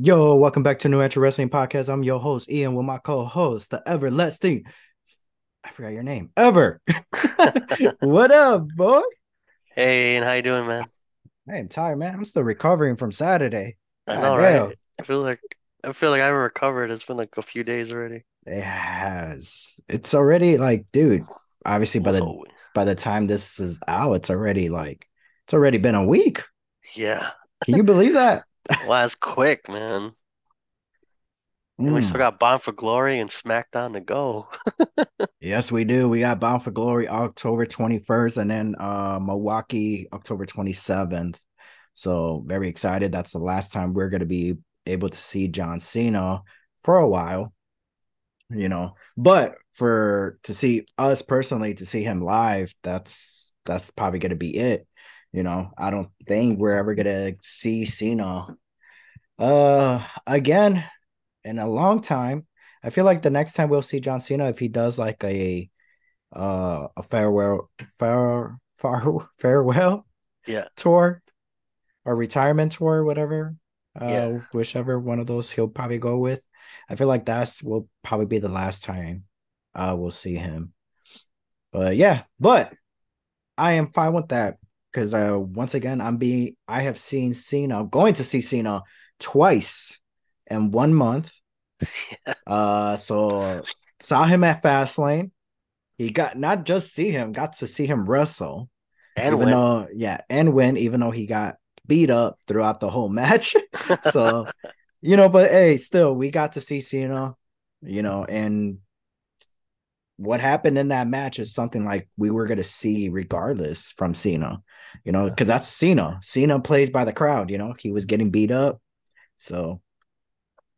Yo, welcome back to New Entry Wrestling Podcast. I'm your host, Ian, with my co-host, the everlasting. I forgot your name. Ever. what up, boy? Hey, and how you doing, man? I'm tired, man. I'm still recovering from Saturday. I know, damn. right? I feel like I feel like I haven't recovered. It's been like a few days already. It has. It's already like, dude. Obviously, by the by the time this is out, it's already like it's already been a week. Yeah. Can you believe that? Wow, that's quick, man. And we Mm. still got Bound for Glory and SmackDown to go. Yes, we do. We got Bound for Glory October 21st and then uh Milwaukee October 27th. So very excited. That's the last time we're gonna be able to see John Cena for a while. You know, but for to see us personally to see him live, that's that's probably gonna be it. You know, I don't think we're ever gonna see Cena uh again in a long time. I feel like the next time we'll see John Cena if he does like a uh a farewell fare, far farewell Yeah. tour or retirement tour, whatever. Uh Yeah. whichever one of those he'll probably go with. I feel like that's will probably be the last time uh we'll see him. But yeah, but I am fine with that because uh once again I'm being I have seen Cena, I'm going to see Cena twice in one month. Uh so saw him at Fastlane. He got not just see him, got to see him wrestle. And even win. though yeah, and win, even though he got beat up throughout the whole match. so you know, but hey, still we got to see Cena, you know, and what happened in that match is something like we were gonna see regardless from Cena, you know, because that's Cena. Cena plays by the crowd, you know, he was getting beat up. So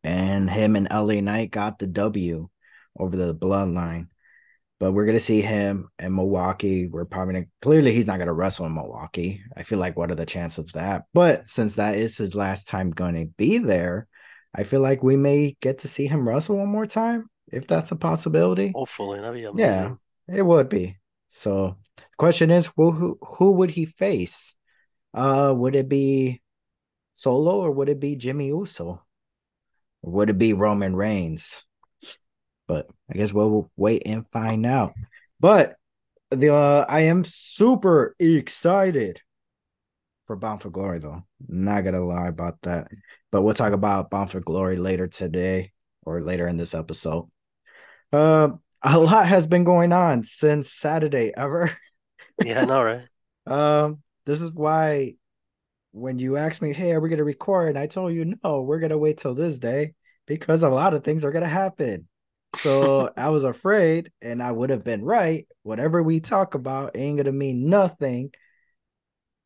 and him and LA Knight got the W over the bloodline. But we're gonna see him in Milwaukee. We're probably gonna, clearly he's not gonna wrestle in Milwaukee. I feel like what are the chances of that? But since that is his last time gonna be there, I feel like we may get to see him wrestle one more time if that's a possibility. Hopefully, that'd be amazing. Yeah, it would be. So the question is, who who, who would he face? Uh, would it be Solo or would it be Jimmy Uso? Or would it be Roman Reigns? But I guess we'll wait and find out. But the uh, I am super excited for Bound for Glory, though. Not gonna lie about that. But we'll talk about Bound for Glory later today or later in this episode. Uh, a lot has been going on since Saturday ever. Yeah, I know, right? Um, this is why when you asked me, hey, are we gonna record? I told you no, we're gonna wait till this day because a lot of things are gonna happen. So I was afraid, and I would have been right. Whatever we talk about ain't gonna mean nothing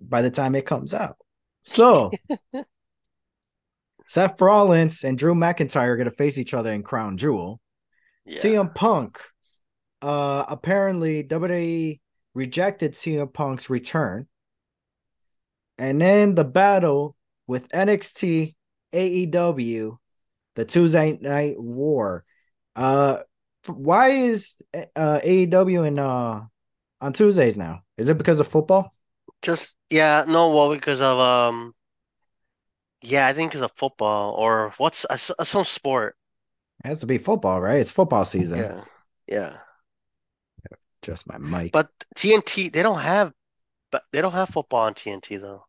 by the time it comes out. So Seth Rollins and Drew McIntyre are gonna face each other in Crown Jewel. Yeah. CM Punk, uh, apparently WWE rejected CM Punk's return, and then the battle with NXT, AEW, the Tuesday Night War. Uh, why is uh AEW in uh on Tuesdays now? Is it because of football? Just yeah, no, well, because of um, yeah, I think because of football or what's uh, uh, some sport. It has to be football, right? It's football season. Yeah, yeah. Just my mic. But TNT, they don't have, but they don't have football on TNT though,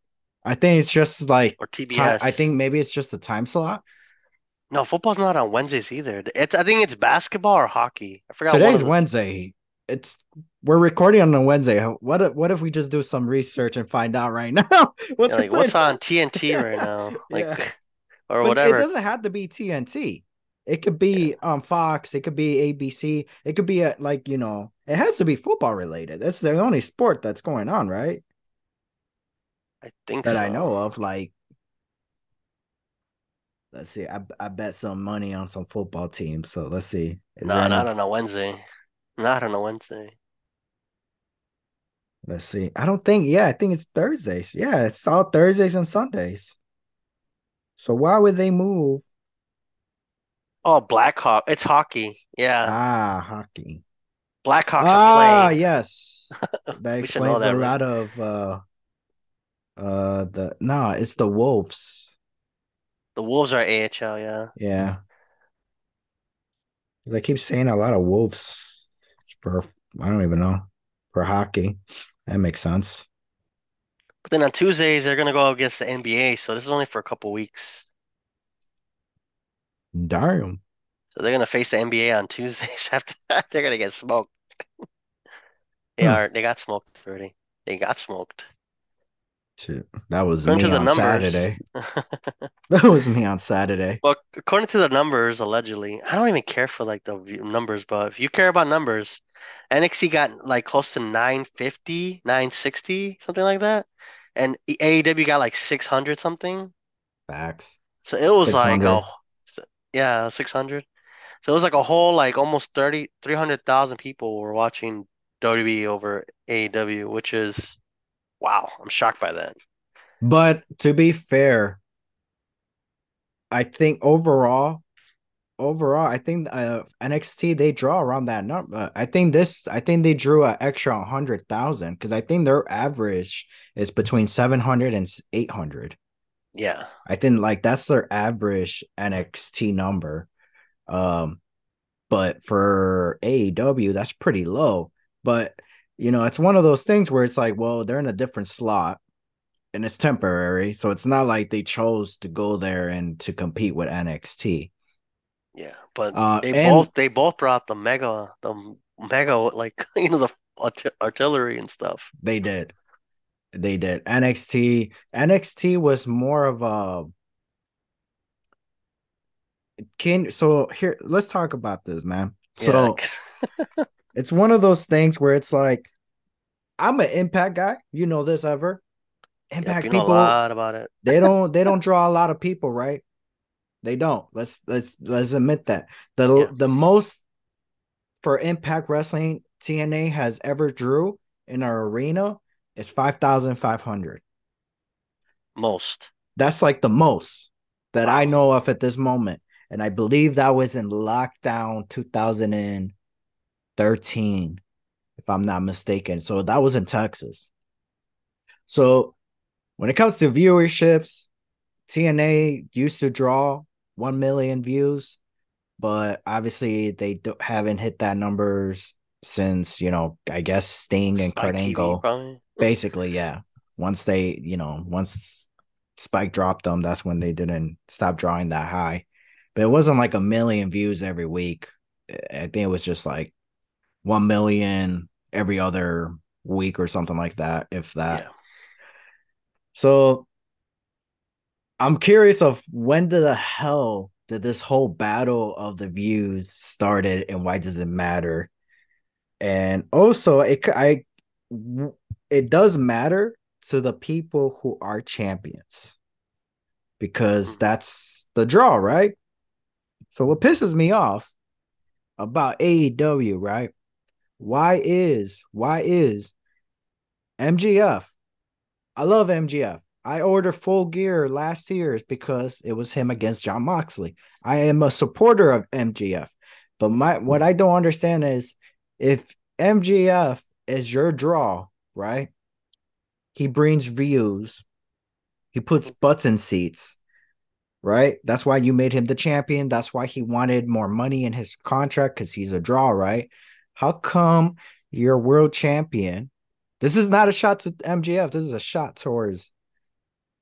I think it's just like or TBS. I think maybe it's just the time slot. No, football's not on Wednesdays either. It's I think it's basketball or hockey. I forgot. Today's Wednesday. It's we're recording on a Wednesday. What if, what if we just do some research and find out right now? what's Yeah, like what's on TNT right now? Like Yeah. or But whatever. It doesn't have to be TNT. It could be um Fox. It could be ABC. It could be a, like you know. It has to be football related. That's the only sport that's going on, right? I think That so. I know of. Like, let's see. I I bet some money on some football teams. So let's see. Is No, not on a Wednesday. Not on a Wednesday. Let's see. I don't think. Yeah, I think it's Thursdays. Yeah, it's all Thursdays and Sundays. So why would they move? Oh, Blackhawk. It's hockey. Yeah, Ah, hockey. Blackhawks Ah, are playing. yes. That explains that, a right? lot of uh uh the no, it's the Wolves. The Wolves are AHL, yeah. Yeah. I keep saying a lot of Wolves for I don't even know for hockey. That makes sense. But then on Tuesdays they're gonna go against the NBA, so this is only for a couple weeks. Damn. So they're gonna face the NBA on Tuesdays. After that, they're gonna get smoked. They Hmm. are. They got smoked already. They got smoked. Shit, That was According me on numbers. Saturday. That was me on Saturday. Well, according to the numbers, allegedly, I don't even care for like the numbers, but if you care about numbers, NXT got like close to 950, 960, something like that. And AEW got like 600 something. Facts. So it was like 600. Yeah, 600. So it was like a whole like almost 30, 300,000 people were watching WWE over AEW, which is wow. I'm shocked by that. But to be fair, I think overall, overall, I think uh, NXT they draw around that number. I think this, I think they drew an extra hundred thousand because I think their average is between 700 and 800. Yeah. I think like that's their average NXT number. Um, but for AEW, that's pretty low. But you know, it's one of those things where it's like, well, they're in a different slot and it's temporary. So it's not like they chose to go there and to compete with NXT. Yeah, but Uh, they and- both they both brought the mega the mega like you know the art- artillery and stuff. They did. They did. NXT NXT was more of a can so here let's talk about this, man. So it's one of those things where it's like I'm an impact guy. You know this ever. Impact you know a people lot about it. they don't they don't draw a lot of people, right? They don't. Let's let's let's admit that. The Yeah. the most for Impact Wrestling TNA has ever drew in our arena is 5,500. Most. That's like the most that I know of at this moment. And I believe that was in lockdown 2013, if I'm not mistaken. So that was in Texas. So when it comes to viewerships, TNA used to draw 1 million views, but obviously they don't, haven't hit that numbers since, you know, I guess Sting and Kurt TV, Angle. probably. Basically, yeah. Once they, you know, once Spike dropped them, that's when they didn't stop drawing that high. But it wasn't like a million views every week. I think it was just like 1 million every other week or something like that, if that. Yeah. So I'm curious of when the hell did this whole battle of the views started and why does it matter? And also it I it does matter to the people who are champions because Mhm. that's the draw, right? So what pisses me off about AEW, right? Why is why is MJF? I love MJF. I ordered full gear last year's because it was him against Jon Moxley. I am a supporter of MJF. But my what I don't understand is if MJF is your draw, right? He brings views. He puts butts in seats, right? That's why you made him the champion. That's why he wanted more money in his contract because he's a draw, right? How come you're world champion? This is not a shot to MJF. This is a shot towards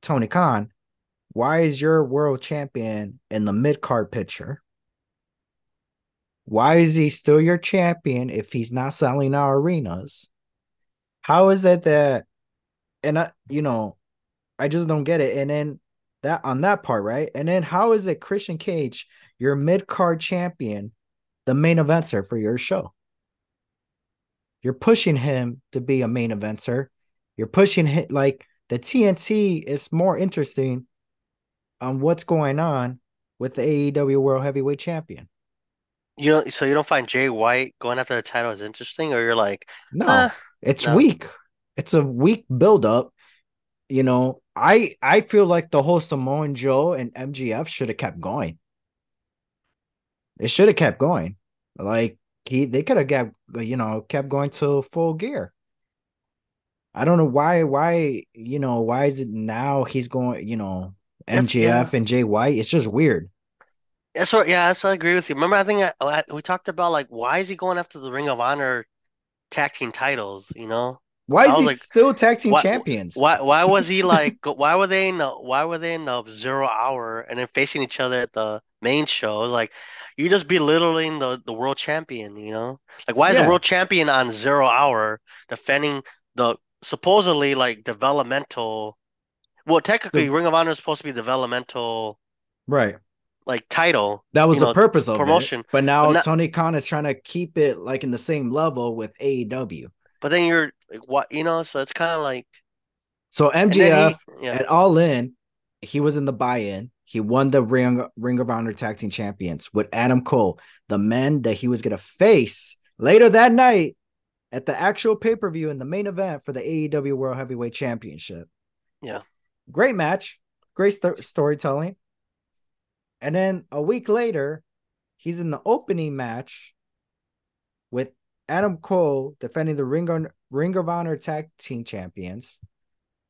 Tony Khan. Why is your world champion in the mid card picture? Why is he still your champion if he's not selling our arenas? How is it that, and I, you know, I just don't get it. And then that on that part, right? And then how is it Christian Cage, your mid card champion, the main eventer for your show? You're pushing him to be a main eventer. You're pushing him like the TNT is more interesting on what's going on with the AEW World Heavyweight Champion. You don't, so you don't find Jay White going after the title as interesting, or you're like, No, Ah, it's no. weak. It's a weak buildup. You know, I I feel like the whole Samoan Joe and MJF should have kept going. It should have kept going. Like he they could have got you know kept going to full gear. I don't know why why you know why is it now he's going you know MJF yeah. and Jay White. It's just weird. That's what, yeah, that's what I agree with you. Remember, I think I- we talked about like why is he going after the Ring of Honor tag team titles? You know, Why is he like, still tag team why- champions? why why was he like why were they in the why were they in the zero hour and then facing each other at the main show? Like you just belittling the the world champion. You know, like why is Yeah. the world champion on zero hour defending the supposedly like developmental? Well, technically, The- Ring of Honor is supposed to be developmental Right. Like title. That was the know, purpose of promotion. it. But now But not- Tony Khan is trying to keep it like in the same level with AEW. But then you're like, what, you know, so it's kind of like, So MJF he, yeah, at All In, he was in the buy-in. He won the Ring Ring of Honor Tag Team Champions with Adam Cole, the man that he was gonna face later that night at the actual pay-per-view in the main event for the AEW World Heavyweight Championship. Yeah. Great match, great sto- storytelling. And then a week later, he's in the opening match with Adam Cole defending the Ring of, Ring of Honor Tag Team Champions.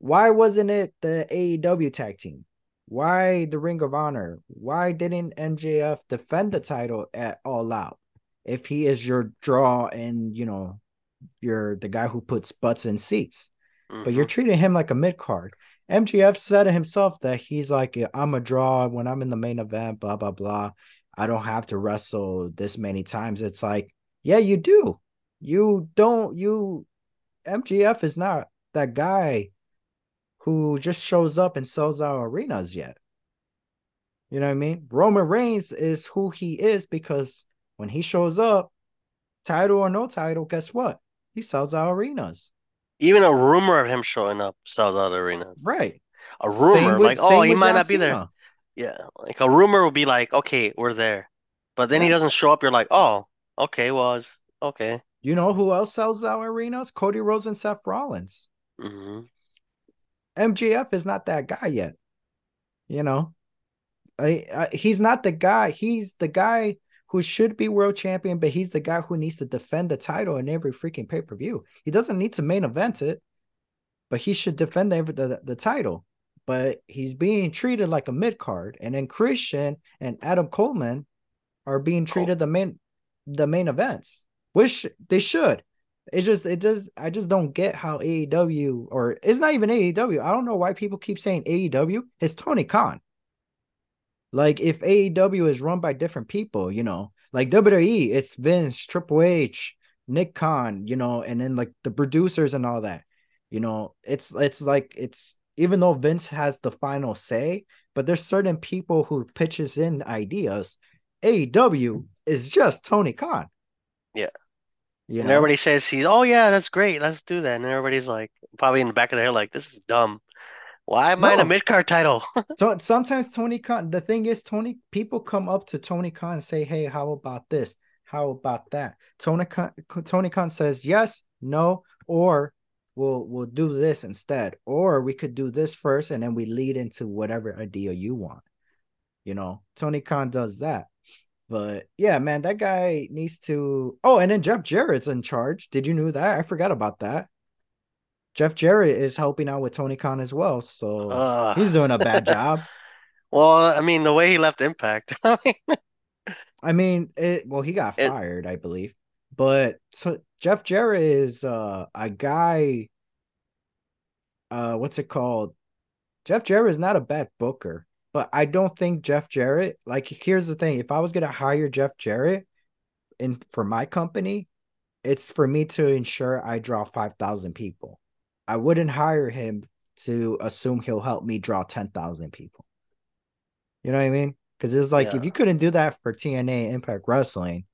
Why wasn't it the AEW Tag Team? Why the Ring of Honor? Why didn't MJF defend the title at All Out? If he is your draw and you know you're the guy who puts butts in seats, but you're mhm. treating him like a mid card. MJF said himself that he's like, I'm a draw when I'm in the main event, blah, blah, blah. I don't have to wrestle this many times. It's like, yeah, you do. You don't, you, MJF is not that guy who just shows up and sells out arenas yet. You know what I mean? Roman Reigns is who he is because when he shows up, title or no title, guess what? He sells out arenas. Even a rumor of him showing up sells out arenas. Right. A rumor, with- like, oh, he might John not be there. Yeah, like a rumor would be like, okay, we're there. But then he doesn't show up. You're like, oh, okay, well, it's okay. You know who else sells out arenas? Cody Rhodes and Seth Rollins. hmm MJF is not that guy yet. You know, I, I, he's not the guy. He's the guy who should be world champion, but he's the guy who needs to defend the title in every freaking pay per view. He doesn't need to main event it, but he should defend the, the, the title. But he's being treated like a mid card, and then Christian and Adam Coleman are being treated the main the main events, which they should. It just it just I just don't get how AEW or it's not even AEW. I don't know why people keep saying AEW. It's Tony Khan. Like if AEW is run by different people, you know, like WWE, it's Vince, Triple H, Nick Khan, you know, and then like the producers and all that. You know, it's it's like it's even though Vince has the final say, but there's certain people who pitches in ideas. AEW is just Tony Khan. Yeah. You And know? everybody says he's, oh yeah, that's great, let's do that. And everybody's like, probably in the back of their head, like, this is dumb. Why am I in a No. mid card title? So sometimes Tony Khan, the thing is, Tony, people come up to Tony Khan and say, Hey, how about this? How about that? Tony Khan, Tony Khan says yes, no, or we'll we'll do this instead. Or we could do this first and then we lead into whatever idea you want. You know, Tony Khan does that. But yeah, man, that guy needs to. Oh, and then Jeff Jarrett's in charge. Did you know that? I forgot about that. Jeff Jarrett is helping out with Tony Khan as well. So Ugh. he's doing a bad job. Well, I mean, the way he left Impact. I mean, it. Well, he got It- fired, I believe. But so Jeff Jarrett is uh, a guy. Uh, what's it called? Jeff Jarrett is not a bad booker, but I don't think Jeff Jarrett. Like, here's the thing: if I was gonna hire Jeff Jarrett in for my company, it's for me to ensure I draw five thousand people. I wouldn't hire him to assume he'll help me draw ten thousand people. You know what I mean? Because it's like if you couldn't do that for TNA Impact Wrestling,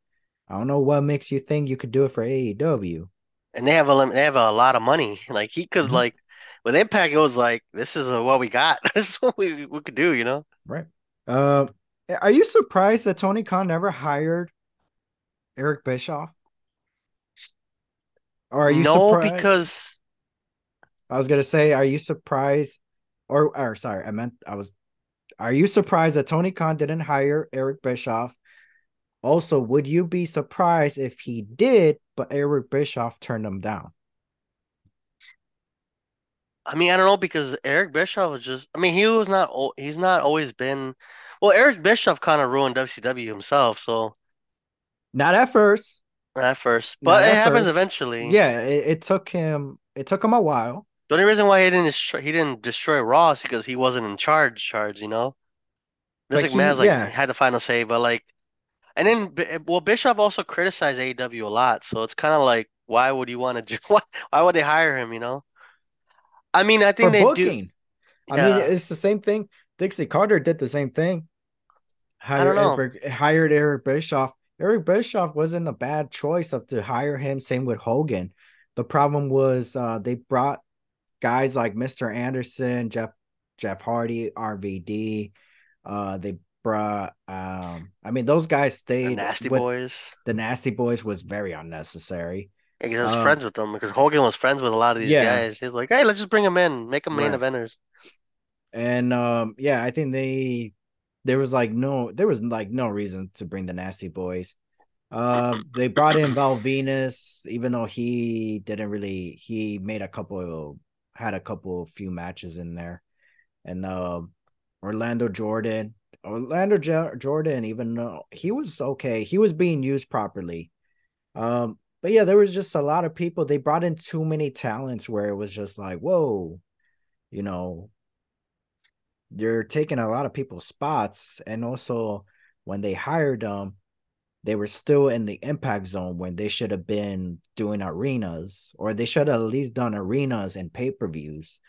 I don't know what makes you think you could do it for AEW. and they have a they have a lot of money. Like he could Mhm. like with Impact, it was like this is uh, what we got. this is what we we could do. You know? Right. Uh, are you surprised that Tony Khan never hired Eric Bischoff? Or are you no, surprised? because I was gonna say, are you surprised? Or, or sorry, I meant I was. Are you surprised that Tony Khan didn't hire Eric Bischoff? Also, would you be surprised if he did, but Eric Bischoff turned him down? I mean, I don't know because Eric Bischoff was just. I mean, he was not. He's not always been. Well, Eric Bischoff kind of ruined WCW himself. So Not at first. at first, Not but it happens first. eventually. Yeah, it, it took him. It took him a while. The only reason why he didn't destroy, he didn't destroy Raw is because he wasn't in charge. Charge, you know. Vince he, McMahon's like yeah, had the final say, but like, and then well, Bischoff also criticized AEW a lot, so it's kind of like, why would you want to? Why, why would they hire him? You know. I mean, I for think they do. booking. I mean, it's the same thing. Dixie Carter did the same thing. I don't Hired know. Eric, hired Eric Bischoff. Eric Bischoff wasn't a bad choice of to hire him. Same with Hogan. The problem was uh, they brought guys like Mr. Anderson, Jeff Jeff Hardy, RVD. Uh, they brought. Um, I mean, those guys The stayed Nasty with Boys. the Nasty Boys. Was very unnecessary. Yeah, he was Um, friends with them because Hogan was friends with a lot of these yeah, guys. He's like, hey, let's just bring them in, make them main right. eventers. And um, yeah, I think they there was like no there was like no reason to bring the Nasty Boys. Uh, they brought in Val Venis, even though he didn't really he made a couple had a couple of few matches in there, and um, Orlando Jordan, Orlando Jo- Jordan, even though he was okay, he was being used properly. Um, but yeah, there was just a lot of people. They brought in too many talents where it was just like, whoa, you know, you're taking a lot of people's spots and also when they hired them they were still in the impact zone when they should have been doing arenas or they should have at least done arenas and pay-per-views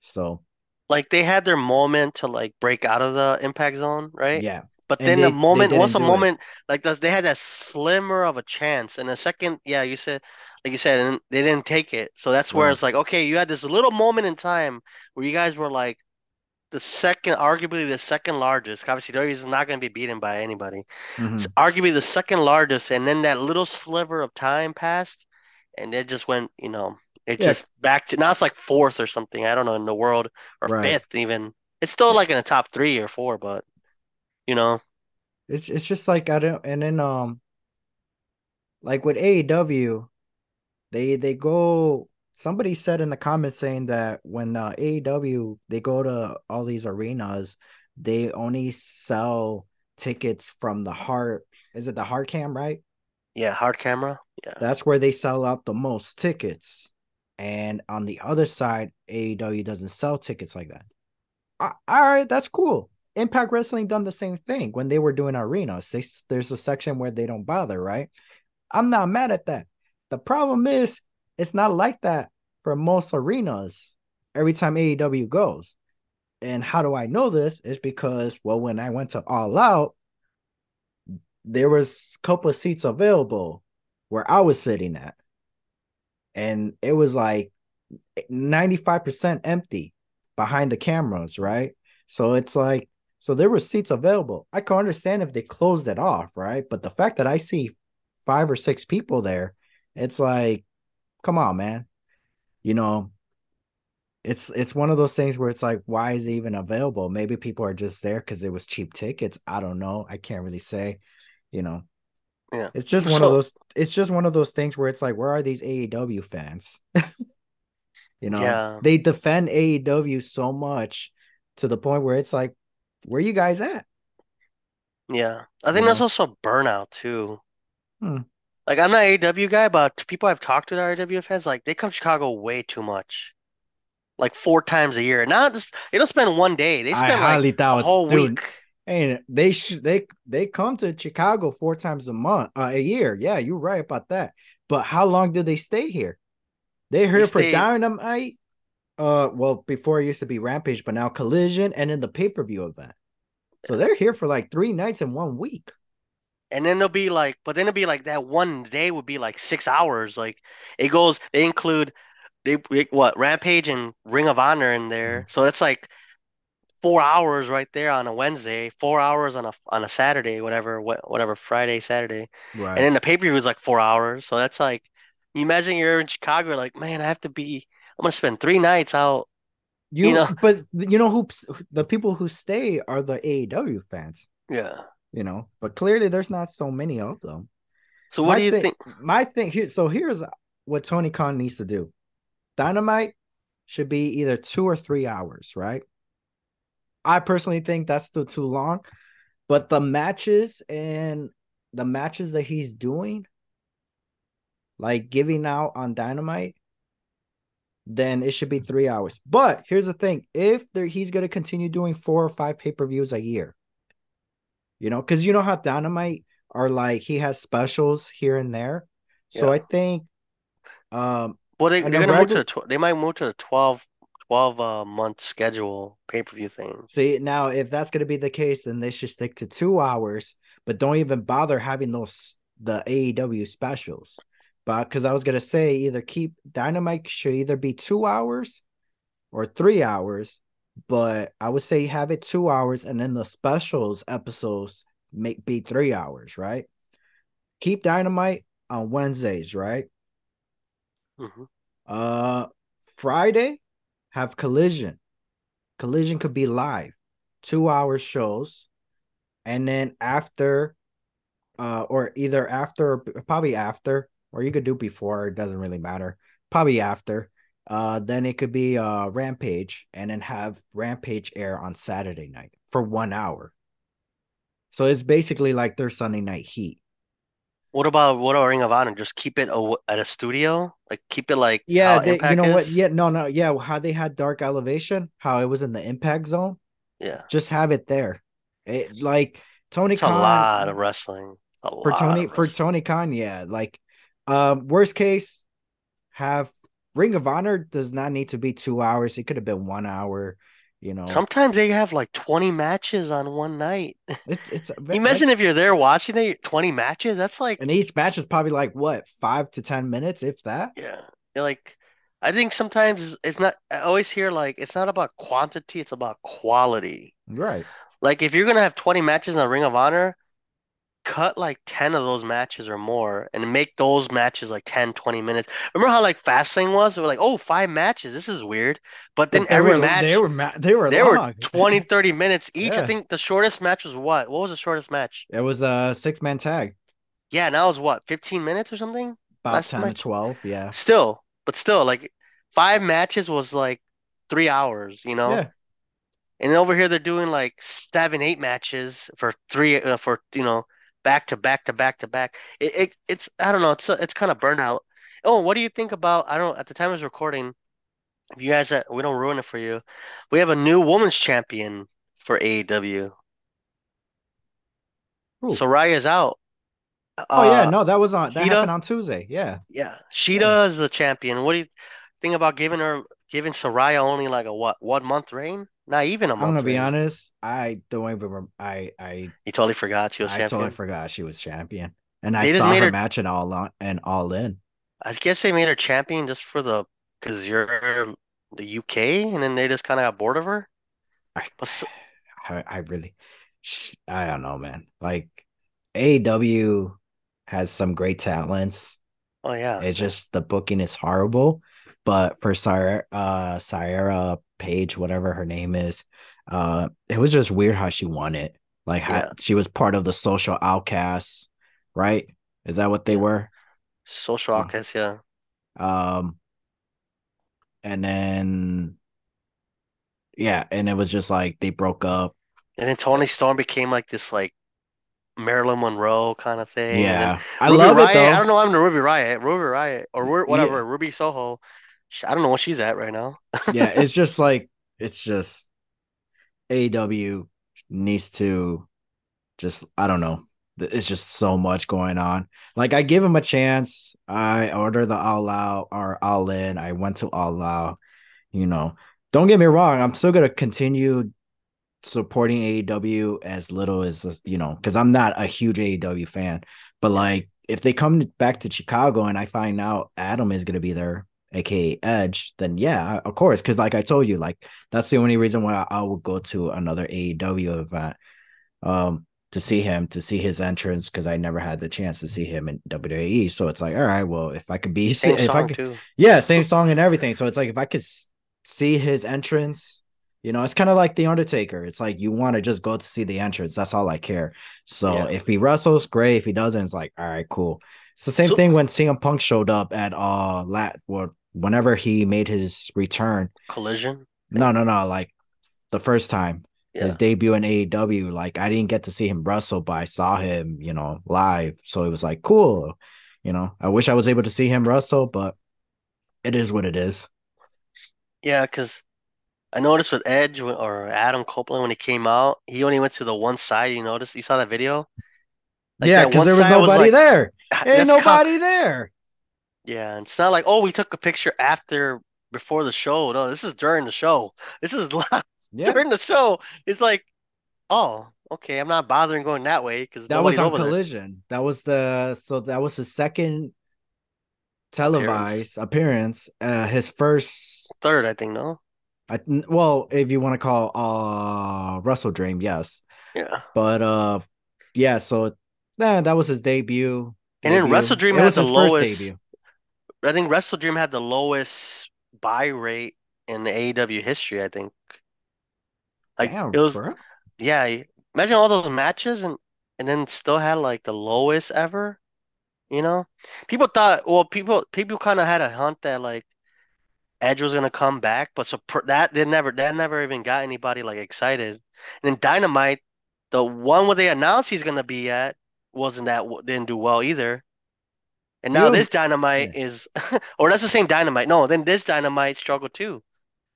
so Like they had their moment to like break out of the impact zone, right? yeah But and then the they they moment, once a do it moment, like that, they had that slimmer of a chance. And the second, yeah, you said, like you said, and they didn't take it. So that's where right it's like, okay, you had this little moment in time where you guys were like the second, arguably the second largest. Obviously, is not going to be beaten by anybody. It's hmm arguably the second largest, and then that little sliver of time passed, and it just went, you know, it yeah just back to now it's like fourth or something. I don't know in the world or right fifth even. It's still yeah like in the top three or four, but you know, it's it's just like i don't and then um like with aew they they go somebody said in the comments saying that when uh, AEW they go to all these arenas, they only sell tickets from the heart. Is it the hard cam, right? yeah, hard camera. Yeah, That's where they sell out the most tickets. And on the other side, AEW doesn't sell tickets like that. All right, that's cool. Impact Wrestling done the same thing when they were doing arenas. They there's a section where they don't bother, right? I'm not mad at that. The problem is it's not like that for most arenas every time AEW goes. And how do I know this? Is because well, when I went to All Out, there was a couple seats available where I was sitting at, and it was like 95% empty behind the cameras, right? So it's like, so there were seats available. I can understand if they closed it off, right? But the fact that I see five or six people there, it's like, come on, man. You know, it's it's one of those things where it's like, why is it even available? Maybe people are just there because it was cheap tickets. I don't know. I can't really say, you know. yeah. It's just one of those it's just one of those things where it's like, where are these AEW fans? You know, yeah, they defend AEW so much to the point where it's like, where are you guys at? yeah. I You think that's know? also burnout too. Hmm. Like I'm not an AEW guy, but people I've talked to that are AEW fans, like they come to Chicago way too much. Like four times a year. Not just they don't spend one day. They I spend like highly a whole dude. week. And they should they they come to Chicago four times a month, uh, a year. Yeah, you're right about that. But how long do they stay here? They're They here for stay Dynamite. Uh, well, before it used to be Rampage, but now Collision and then the pay per view event. So they're here for like three nights in one week. And then it'll be like, but then it'll be like that one day would be like six hours. Like it goes, they include they what Rampage and Ring of Honor in there, mm-hmm. so it's like four hours right there on a Wednesday, four hours on a on a Saturday, whatever, what whatever Friday, Saturday, right. and then the pay per view is like four hours. So that's like, you imagine you're in Chicago, like man, I have to be, I'm gonna spend three nights out, you You, know? but you know who the people who stay are the AEW fans. Yeah. You know, but clearly there's not so many of them. So what My do you thing, think? my thing here. So here's what Tony Khan needs to do: Dynamite. should be either two or three hours, right? I personally think that's still too long, but the matches and the matches that he's doing, like giving out on Dynamite, then it should be three hours. But here's the thing: if there, he's gonna continue doing four or five pay per views a year, you know, because you know how Dynamite are like he has specials here and there. So Yeah. I think, um, Well, they, they're gonna move to the tw- they might move to the 12, 12 uh, month schedule pay per view thing. see now if that's gonna be the case, then they should stick to two hours, but don't even bother having those the AEW specials. But because I was gonna say either keep Dynamite should either be two hours or three hours, but I would say have it two hours and then the specials episodes make be three hours, right? Keep Dynamite on Wednesdays, right? Mhm. Uh Friday, have collision. Collision could be live, two hour shows, and then after, uh, or either after, probably after, or you could do before. It doesn't really matter. Probably after. Uh, then it could be uh Rampage, and then have Rampage air on Saturday night for one hour. So it's basically like their Sunday night heat. What about what about Ring of Honor? Just keep it a, at a studio, like keep it like Yeah, they, you know what? Yeah, no, no, yeah. How they had Dark Elevation, how it was in the Impact Zone. yeah. just have it there. It like Tony It's a lot of wrestling. A for Tony of for. Tony Khan, yeah. Like um worst case, have Ring of Honor does not need to be two hours. It could have been one hour, you know. Sometimes they have like 20 matches on one night. it's it's Imagine if you're there watching it, 20 matches. That's like, and each match is probably like what five to ten minutes, if that. yeah. You're like, I think sometimes it's not, I always hear like, it's not about quantity, it's about quality. Right. Like, if you're gonna have 20 matches in a Ring of Honor, cut like 10 of those matches or more and make those matches like 10, 20 minutes. Remember how like Fastlane was? They were like, oh, five matches. This is weird. But then they every were, match, they were ma- they were they long. were 20, 30 minutes each. I think the shortest match was what? What was the shortest match? it was a six man tag, Yeah, now it's what, 15 minutes or something? about Last ten to twelve. Yeah. Still, but still, like five matches was like three hours, you know? Yeah. And over here they're doing like seven, eight matches for three, uh, for you know, back to back to back to back. It, it it's I don't know, it's it's kind of burnout. Oh, what do you think about? I don't. At the time I was recording, if you guys, uh, we don't ruin it for you. We have a new women's champion for AEW. Who? Saraya's out. Oh yeah, Uh, no, that was on that Shida? happened on Tuesday. Yeah. Yeah, Shida is the champion. What do you think about giving her giving Saraya only like a what one month reign? Not even a I'm gonna be honest. I don't even. Rem- I I You totally forgot she was champion. I champion. totally forgot she was champion, and I They saw her her- match and all on and all in. I guess they made her champion just for the because you're the UK, and then they just kind of got bored of her. I, so, I, I really, I don't know, man. Like AEW has some great talents. oh yeah, It's just the booking is horrible. But for Sarah, uh, Sarah Paige, whatever her name is, uh, it was just weird how she won it. Like how she was part of the social outcasts, right? Is that what they Yeah. were? social outcasts. Yeah, Um, and then yeah, and it was just like they broke up. and then Toni Storm became like this like Marilyn Monroe kind of thing. Yeah, I Ruby love Riott, it though. I don't know. I'm the Ruby Riott, Ruby Riott, or Ru- Yeah. whatever, Ruby Soho. I don't know what she's at right now. yeah, it's just like it's just AEW needs to just I don't know. It's just so much going on. Like I give him a chance. I order the all out or all in. I went to all out. You know, don't get me wrong. I'm still gonna continue supporting AEW as little as you know, because I'm not a huge AEW fan. But like, if they come back to Chicago and I find out Adam is gonna be there, aka Edge, then yeah, of course. Because like I told you, like that's the only reason why I would go to another AEW event, um, to see him, to see his entrance, because I never had the chance to see him in WWE. So it's like, all right, well, if I could be, Same if I could, too. yeah, same song and everything. So it's like if I could see his entrance, you know, it's kind of like the Undertaker. It's like you want to just go to see the entrance. That's all I care. So Yeah. if he wrestles, great. If he doesn't, it's like all right, cool. It's the same So- thing when CM Punk showed up at uh lat what whenever he made his return. Collision. No, no, no. Like the first time Yeah. his debut in AEW, like I didn't get to see him wrestle, but I saw him, you know, live. So it was like cool. You know, I wish I was able to see him wrestle, but it is what it is. Yeah, because I noticed with Edge or Adam Copeland when he came out, he only went to the one side. You noticed? You saw that video? Like, yeah, because there was nobody like, there. "Ah, Ain't that's com-" nobody there. Yeah, and it's not like, oh, we took a picture after before the show. No, this is during the show. This is Yeah, during the show. It's like, oh, okay, I'm not bothering going that way because that was on over there. Collision. That was the so that was his second televised appearance. Uh, his first. Third, I think, no? I, well, if you want to call uh Wrestle Dream, yes. Yeah. But uh, yeah. So yeah, that was his debut. And then Wrestle Dream It had was the his first lowest- debut. I think Wrestle Dream had the lowest buy rate in the AEW history, I think. Like Damn, it was bro. yeah, imagine all those matches and and then still had like the lowest ever, you know? People thought well, people people kind of had a hunt that like Edge was gonna come back, but so that they never that never even got anybody like excited. And then Dynamite, the one where they announced he's gonna be at wasn't that didn't do well either. And now this Dynamite is, or that's the same Dynamite. No, then this Dynamite struggled too.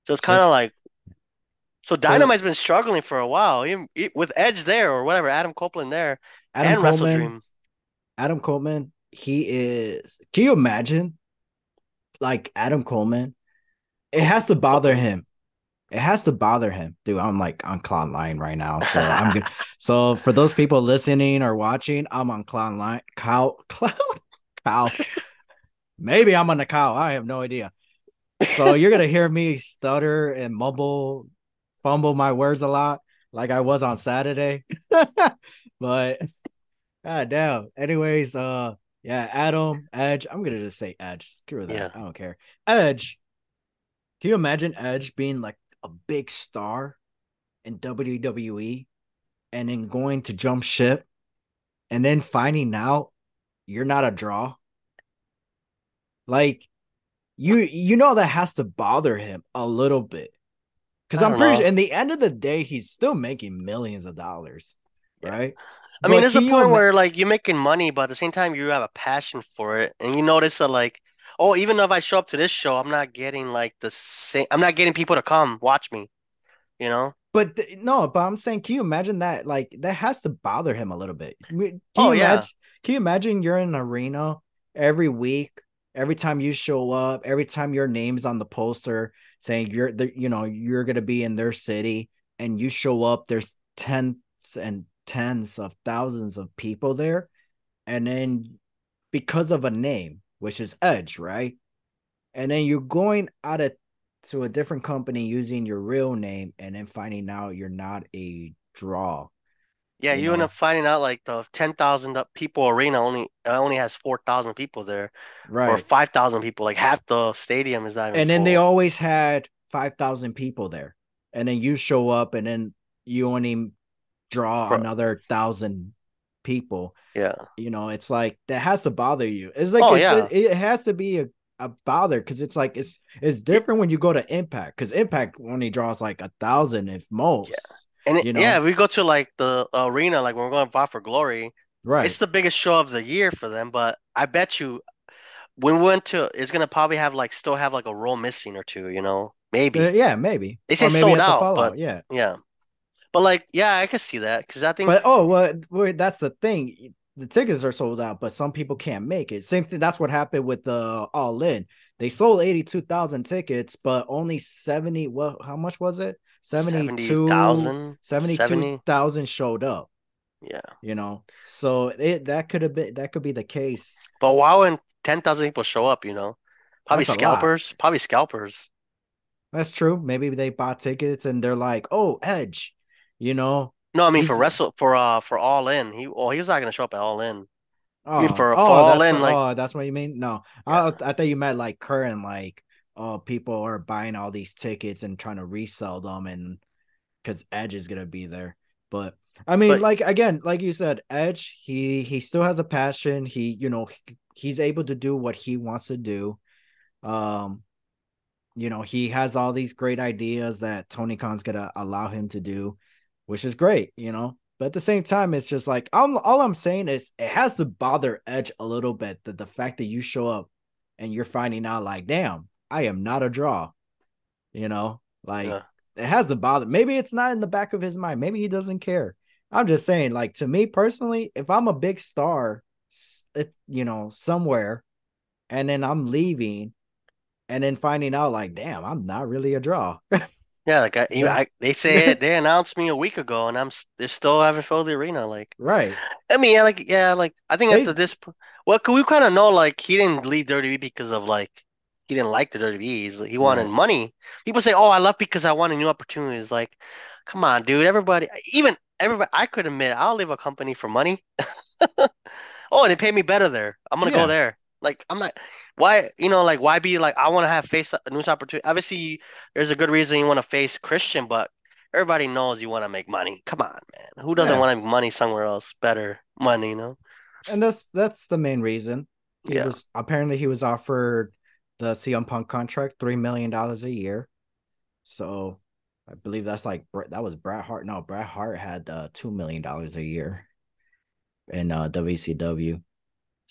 So it's kind of it's- like, so Dynamite's been struggling for a while, even, with Edge there or whatever, Adam Copeland there, Adam and Coleman. Dream. Adam Coleman, he is. Can you imagine? Like Adam Coleman, it has to bother him. It has to bother him, dude. I'm like on cloud line right now, so I'm good. So for those people listening or watching, I'm on cloud line. Cow, cloud, cow. Maybe I'm on the cow. I have no idea. So you're gonna hear me stutter and mumble, fumble my words a lot, like I was on Saturday. but God damn. Anyways, uh, yeah, Adam, Edge. I'm gonna just say Edge. Screw that. Yeah. I don't care. Edge. Can you imagine Edge being like a big star in WWE and then going to jump ship and then finding out you're not a draw? Like you you know that has to bother him a little bit. Because I I'm pretty know. sure in the end of the day, he's still making millions of dollars. Right? I mean, there's a you point where like you're making money, but at the same time you have a passion for it, and you notice that like, oh, even if I show up to this show, I'm not getting like the same. I'm not getting people to come watch me. You know? But th- no, but I'm saying, can you imagine that? Like that has to bother him a little bit. Can Oh, yeah. imagine? Can you imagine you're in an arena every week, every time you show up, every time your name's on the poster saying you're the, you know, you're gonna be in their city, and you show up, there's tens and tens of thousands of people there, and then because of a name, which is Edge, right? And then you're going out of to a different company using your real name and then finding out you're not a draw. Yeah, You you end up finding out like the ten thousand people arena only uh, only has four thousand people there, or five thousand people. Like half the stadium is not even And then they always had 5,000 people there. And then you show up and then you only draw Bro. another thousand people. Yeah. You know, it's like that has to bother you. It's like Oh, it's, yeah. it, it has to be a, a bother because it's like it's it's different when you go to Impact because Impact only draws like a thousand if most. And it, You know? yeah, we go to like the arena, like when we're going to Fight for Glory. Right. It's the biggest show of the year for them, but I bet you when we went to, it's gonna probably have like still have like a row missing or two, you know, maybe. Uh, yeah, maybe. They say sold out, but- yeah. Yeah, but like, yeah, I could see that because I think But oh, well, well, that's the thing. The tickets are sold out, but some people can't make it. Same thing. That's what happened with the All In. They sold eighty-two thousand tickets, but only seventy. Well, how much was it? Seventy-two 70,000, 72 thousand showed up. yeah. You know, so it that could have been that could be the case. But why ten thousand people show up, you know, probably That's scalpers, probably scalpers. That's true. Maybe they bought tickets and they're like, "Oh, Edge," you know. No, I mean for wrestle for uh for All In, he well he was not gonna show up at All In. Oh, mean, for- oh, for All In, like- oh, that's what you mean. No, I, I thought you meant like current, like oh, people are buying all these tickets and trying to resell them, and because Edge is gonna be there. But I mean, But- like again, like you said, Edge, he he still has a passion. He, you know, he- he's able to do what he wants to do. Um, you know, he has all these great ideas that Tony Khan's gonna allow him to do, which is great, you know. But at the same time, it's just like I'm all I'm saying is it has to bother Edge a little bit that the fact that you show up and you're finding out like, damn, I am not a draw. You know, like Yeah. it has to bother. Maybe it's not in the back of his mind. Maybe he doesn't care. I'm just saying, like to me personally, if I'm a big star, it, you know, somewhere, and then I'm leaving, and then finding out like, damn, I'm not really a draw. Yeah, like I, you- Yeah. I they say it, they announced me a week ago, and I'm they still haven't filled the arena. Like, right. I mean, yeah, like yeah, like I think They- after this, well, we kind of know like he didn't leave WWE because of like he didn't like the WWE. He wanted Right. money. People say, "Oh, I left because I wanted new opportunities." Like, come on, dude. Everybody, even everybody, I could admit I'll leave a company for money. Oh, and they pay me better there. I'm gonna Yeah. go there. Like, I'm not. Why, you know, like why be like I want to have face uh, a news opportunity. Obviously, there's a good reason you want to face Christian, but everybody knows you want to make money. Come on, man. Who doesn't Yeah. want to make money somewhere else? Better money, you know? And that's that's the main reason. He Yeah. was apparently he was offered the CM Punk contract, three million dollars a year. So I believe that's like that was Bret Hart. No, Bret Hart had uh, two million dollars a year in uh, WCW.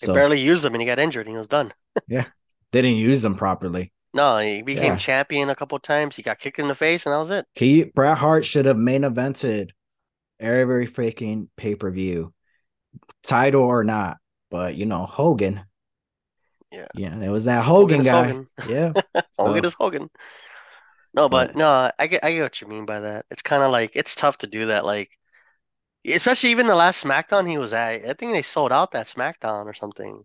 They So barely used him and he got injured and he was done. Yeah. They didn't use them properly. No, he became Yeah. champion a couple times. He got kicked in the face and that was it. He Bret Hart should have main evented every freaking pay per view, title or not. But you know Hogan. Yeah. yeah, it was that Hogan, is guy. Hogan. Yeah, Hogan So- is Hogan. No, but no, I get I get what you mean by that. It's kind of like it's tough to do that. Like, especially even the last SmackDown he was at. I think they sold out that SmackDown or something.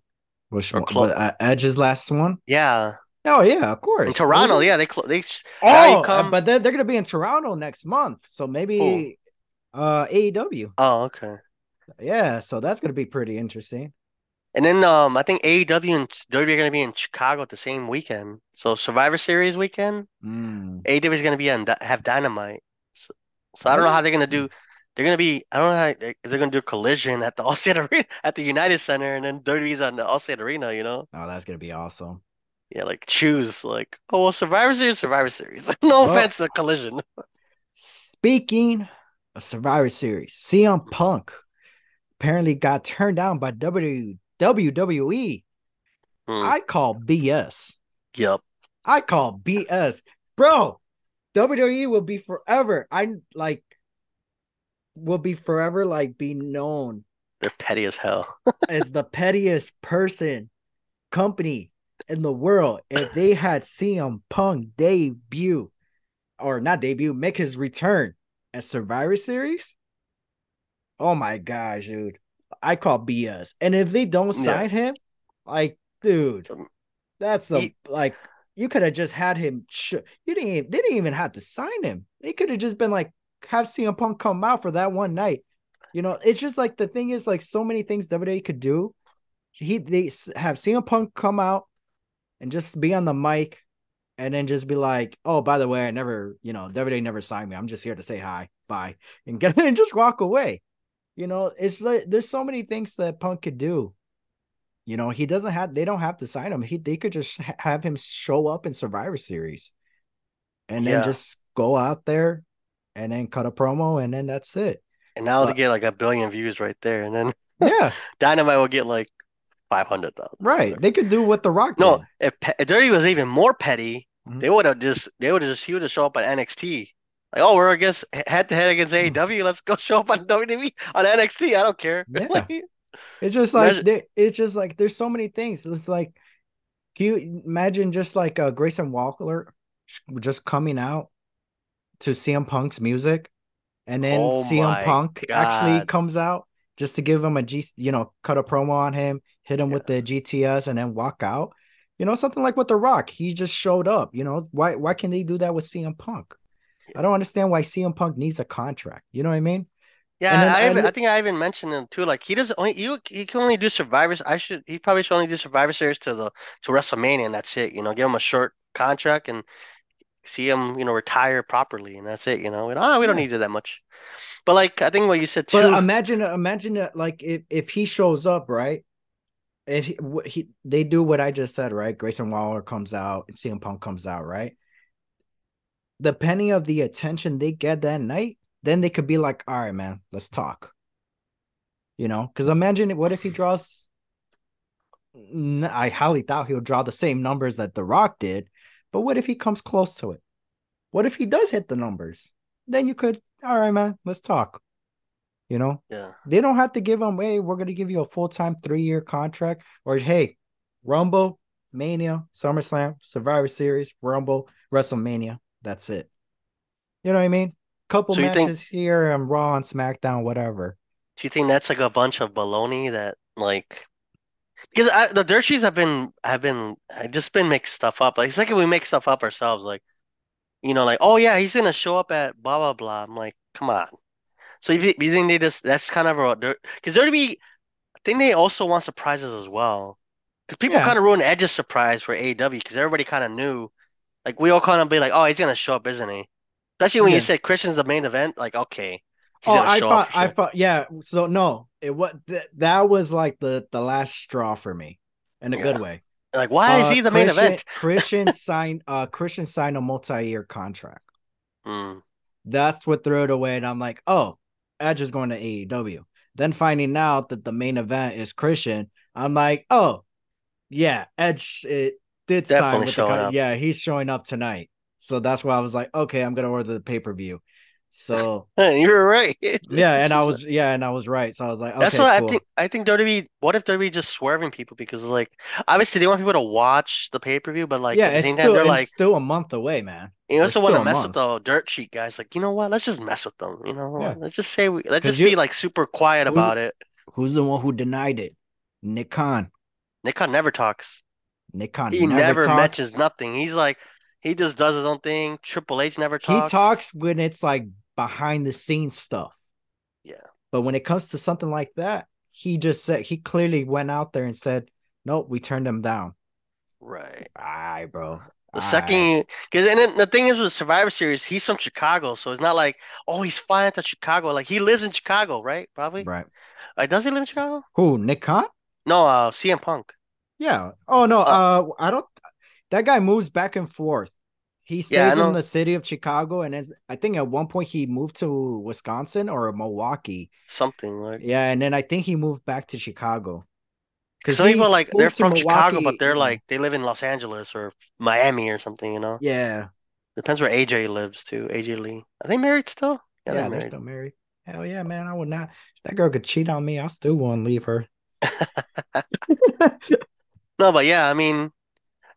which Or one? clo- uh, Edge's last one. Yeah, Oh yeah, of course. in Toronto. Yeah, they clo- they Oh, uh, come. but they're, they're gonna be in Toronto next month, so maybe uh AEW. Oh, okay. Yeah, so that's gonna be pretty interesting. And then um, I think AEW and WWE are going to be in Chicago at the same weekend. So Survivor Series weekend, Mm. AEW is going to be on have Dynamite. So, so I don't know how they're going to do. They're going to be. I don't know how they- they're going to do Collision at the Allstate Arena at the United Center, and then WWE's on the Allstate Arena. You know? Oh, that's gonna be awesome. Yeah, like choose like oh well, Survivor Series, Survivor Series. no Well- offense to Collision. Speaking of Survivor Series, CM Punk apparently got turned down by W WWE. Hmm. I call BS. Yep. I call BS. Bro, WWE will be forever. I like will be forever like be known They're petty as hell. as the pettiest person company in the world if they had CM Punk debut or not debut, make his return at Survivor Series. Oh my gosh, dude. I call BS. And if they don't Yeah. sign him, like, dude, that's the he- like you could have just had him. Sh- you didn't. They didn't even have to sign him. They could have just been like, have CM Punk come out for that one night. You know, it's just like the thing is like so many things WWE could do. He they have CM Punk come out and just be on the mic, and then just be like, oh, by the way, I never, you know, WWE never signed me. I'm just here to say hi, bye, and get and just walk away. You know, it's like there's so many things that Punk could do. You know, he doesn't have. They don't have to sign him. He they could just have him show up in Survivor Series, and then Yeah. just go out there, and then cut a promo, and then that's it. And now to get like a billion views right there, and then Yeah, Dynamite will get like five hundred thousand. right. They could do what The Rock No, did. if, if Dirty was even more petty, Mhm. they would have just they would have just he would have show up on NXT. Like, oh, we're against head to head against Mhm. AEW. Let's go show up on WWE on NXT. I don't care. Yeah. It's just like Imagine- they, it's just like there's so many things. It's like, can you imagine just like uh, Grayson Waller just coming out to CM Punk's music, and then Oh CM Punk actually comes out just to give him a G, you know, cut a promo on him, hit him with the GTS, and then walk out. You know, something like with The Rock, he just showed up. You know, why why can they do that with CM Punk? I don't understand why CM Punk needs a contract. You know what I mean? Yeah, then I, even, I think I even mentioned him too. Like he doesn't only you he can only do survivors. I should he probably should only do Survivor Series to the to WrestleMania and that's it. You know, give him a short contract and see him you know retire properly and that's it. You know, and, oh, we don't Yeah. need it that much. But like I think what you said too. But imagine, imagine that, like if if he shows up, right? If he, he they do what I just said, right? Grayson Waller comes out and CM Punk comes out, right? Depending of the attention they get that night, then they could be like, all right, man, let's talk. You know, because imagine what if he draws. I highly doubt he'll draw the same numbers that The Rock did, but what if he comes close to it? What if he does hit the numbers? Then you could, all right, man, let's talk. You know, Yeah. they don't have to give him, hey, we're going to give you a full time three year contract, or hey, Rumble, Mania, SummerSlam, Survivor Series, Rumble, WrestleMania. That's it. You know what I mean? Couple So you think- matches here and Raw and SmackDown, whatever. Do you think that's like a bunch of baloney that like because I, the dirt sheets have been have been have just been make stuff up. Like it's like we make stuff up ourselves. Like you know, like oh yeah, he's gonna show up at blah blah blah. I'm like, come on. So you, you think they just that's kind of a because there to be, I think they also want surprises as well. Because people Yeah. kind of ruined Edge's surprise for AEW because everybody kind of knew. Like we all kind of be like, oh, he's gonna show up, isn't he? Especially when Yeah. you said Christian's the main event. Like okay, Oh, I thought, for I thought, yeah. So no, it what th- that was like the the last straw for me, in a good way. Like why is Uh, he the main event? Christian signed, uh, Christian signed a multi year contract. Mm. That's what threw it away, and I'm like, oh, Edge is going to AEW. Then finding out that the main event is Christian, I'm like, oh, yeah, Edge it did sign with the yeah, he's showing up tonight. So that's why I was like, okay, I'm gonna order the pay per view. So You were right. yeah, and I was yeah, and I was right. So I was like, okay, That's what cool. I think. I think WWE. What if WWE just swerving people because like obviously they want people to watch the pay per view, but like yeah, it's same time still they're like still a month away, man. you also want to still mess with the dirt sheet guys. Like you know what? Let's just mess with them. You know, Yeah. let's just say we let's just you- be like super quiet about it. Who's the one who denied it? Nick Khan. Nick Khan never talks. Nick Khan He never, never, mentions nothing. He's like he just does his own thing. Triple H never talks. He talks. when it's like behind the scenes stuff. Yeah. But when it comes to something like that, he just said he clearly went out there and said, "Nope, we turned them down." Right. Aye, bro. The Aye. second, because and then the thing is with Survivor Series, he's from Chicago, so it's not like oh he's flying to Chicago. Like he lives in Chicago, right? Probably. right? Uh, does he live in Chicago? Who? Nick Khan? No, uh, CM Punk. Yeah. Oh no. Oh. Uh, I don't. That guy moves back and forth. He stays Yeah, in the city of Chicago, and then I think at one point he moved to Wisconsin or Milwaukee. Something like. Yeah, and then I think he moved back to Chicago. Because Some people like they're from Chicago, but they're like they live in Los Angeles or Miami or something. You know, yeah, depends where AJ lives too. AJ Lee. Are they married still? yeah, they're they're married. still married. Hell yeah, man! I would not. If that girl could cheat on me, I still won't leave her. No, but yeah, I mean,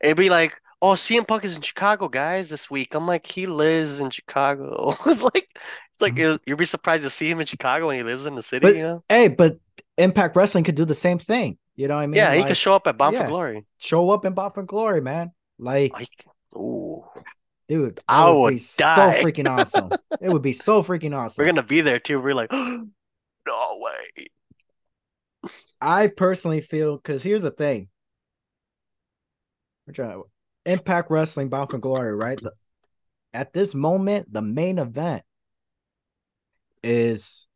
it'd be like, oh, CM Punk is in Chicago, guys, this week. I'm like, he lives in Chicago. It's like, it's like Mhm. you'd be surprised to see him in Chicago when he lives in the city. But- You know? hey, but Impact Wrestling could do the same thing. You know what I mean? Yeah, he could show up at Bound yeah. for Glory. show up in Bound for Glory, man. Like, Like, ooh, dude, I would would be die. so freaking awesome. it would be so freaking awesome. we're gonna be there too. We're like, no way. I personally feel because here's the thing. We're trying Impact Wrestling Bound for Glory, right? The- at this moment, the main event is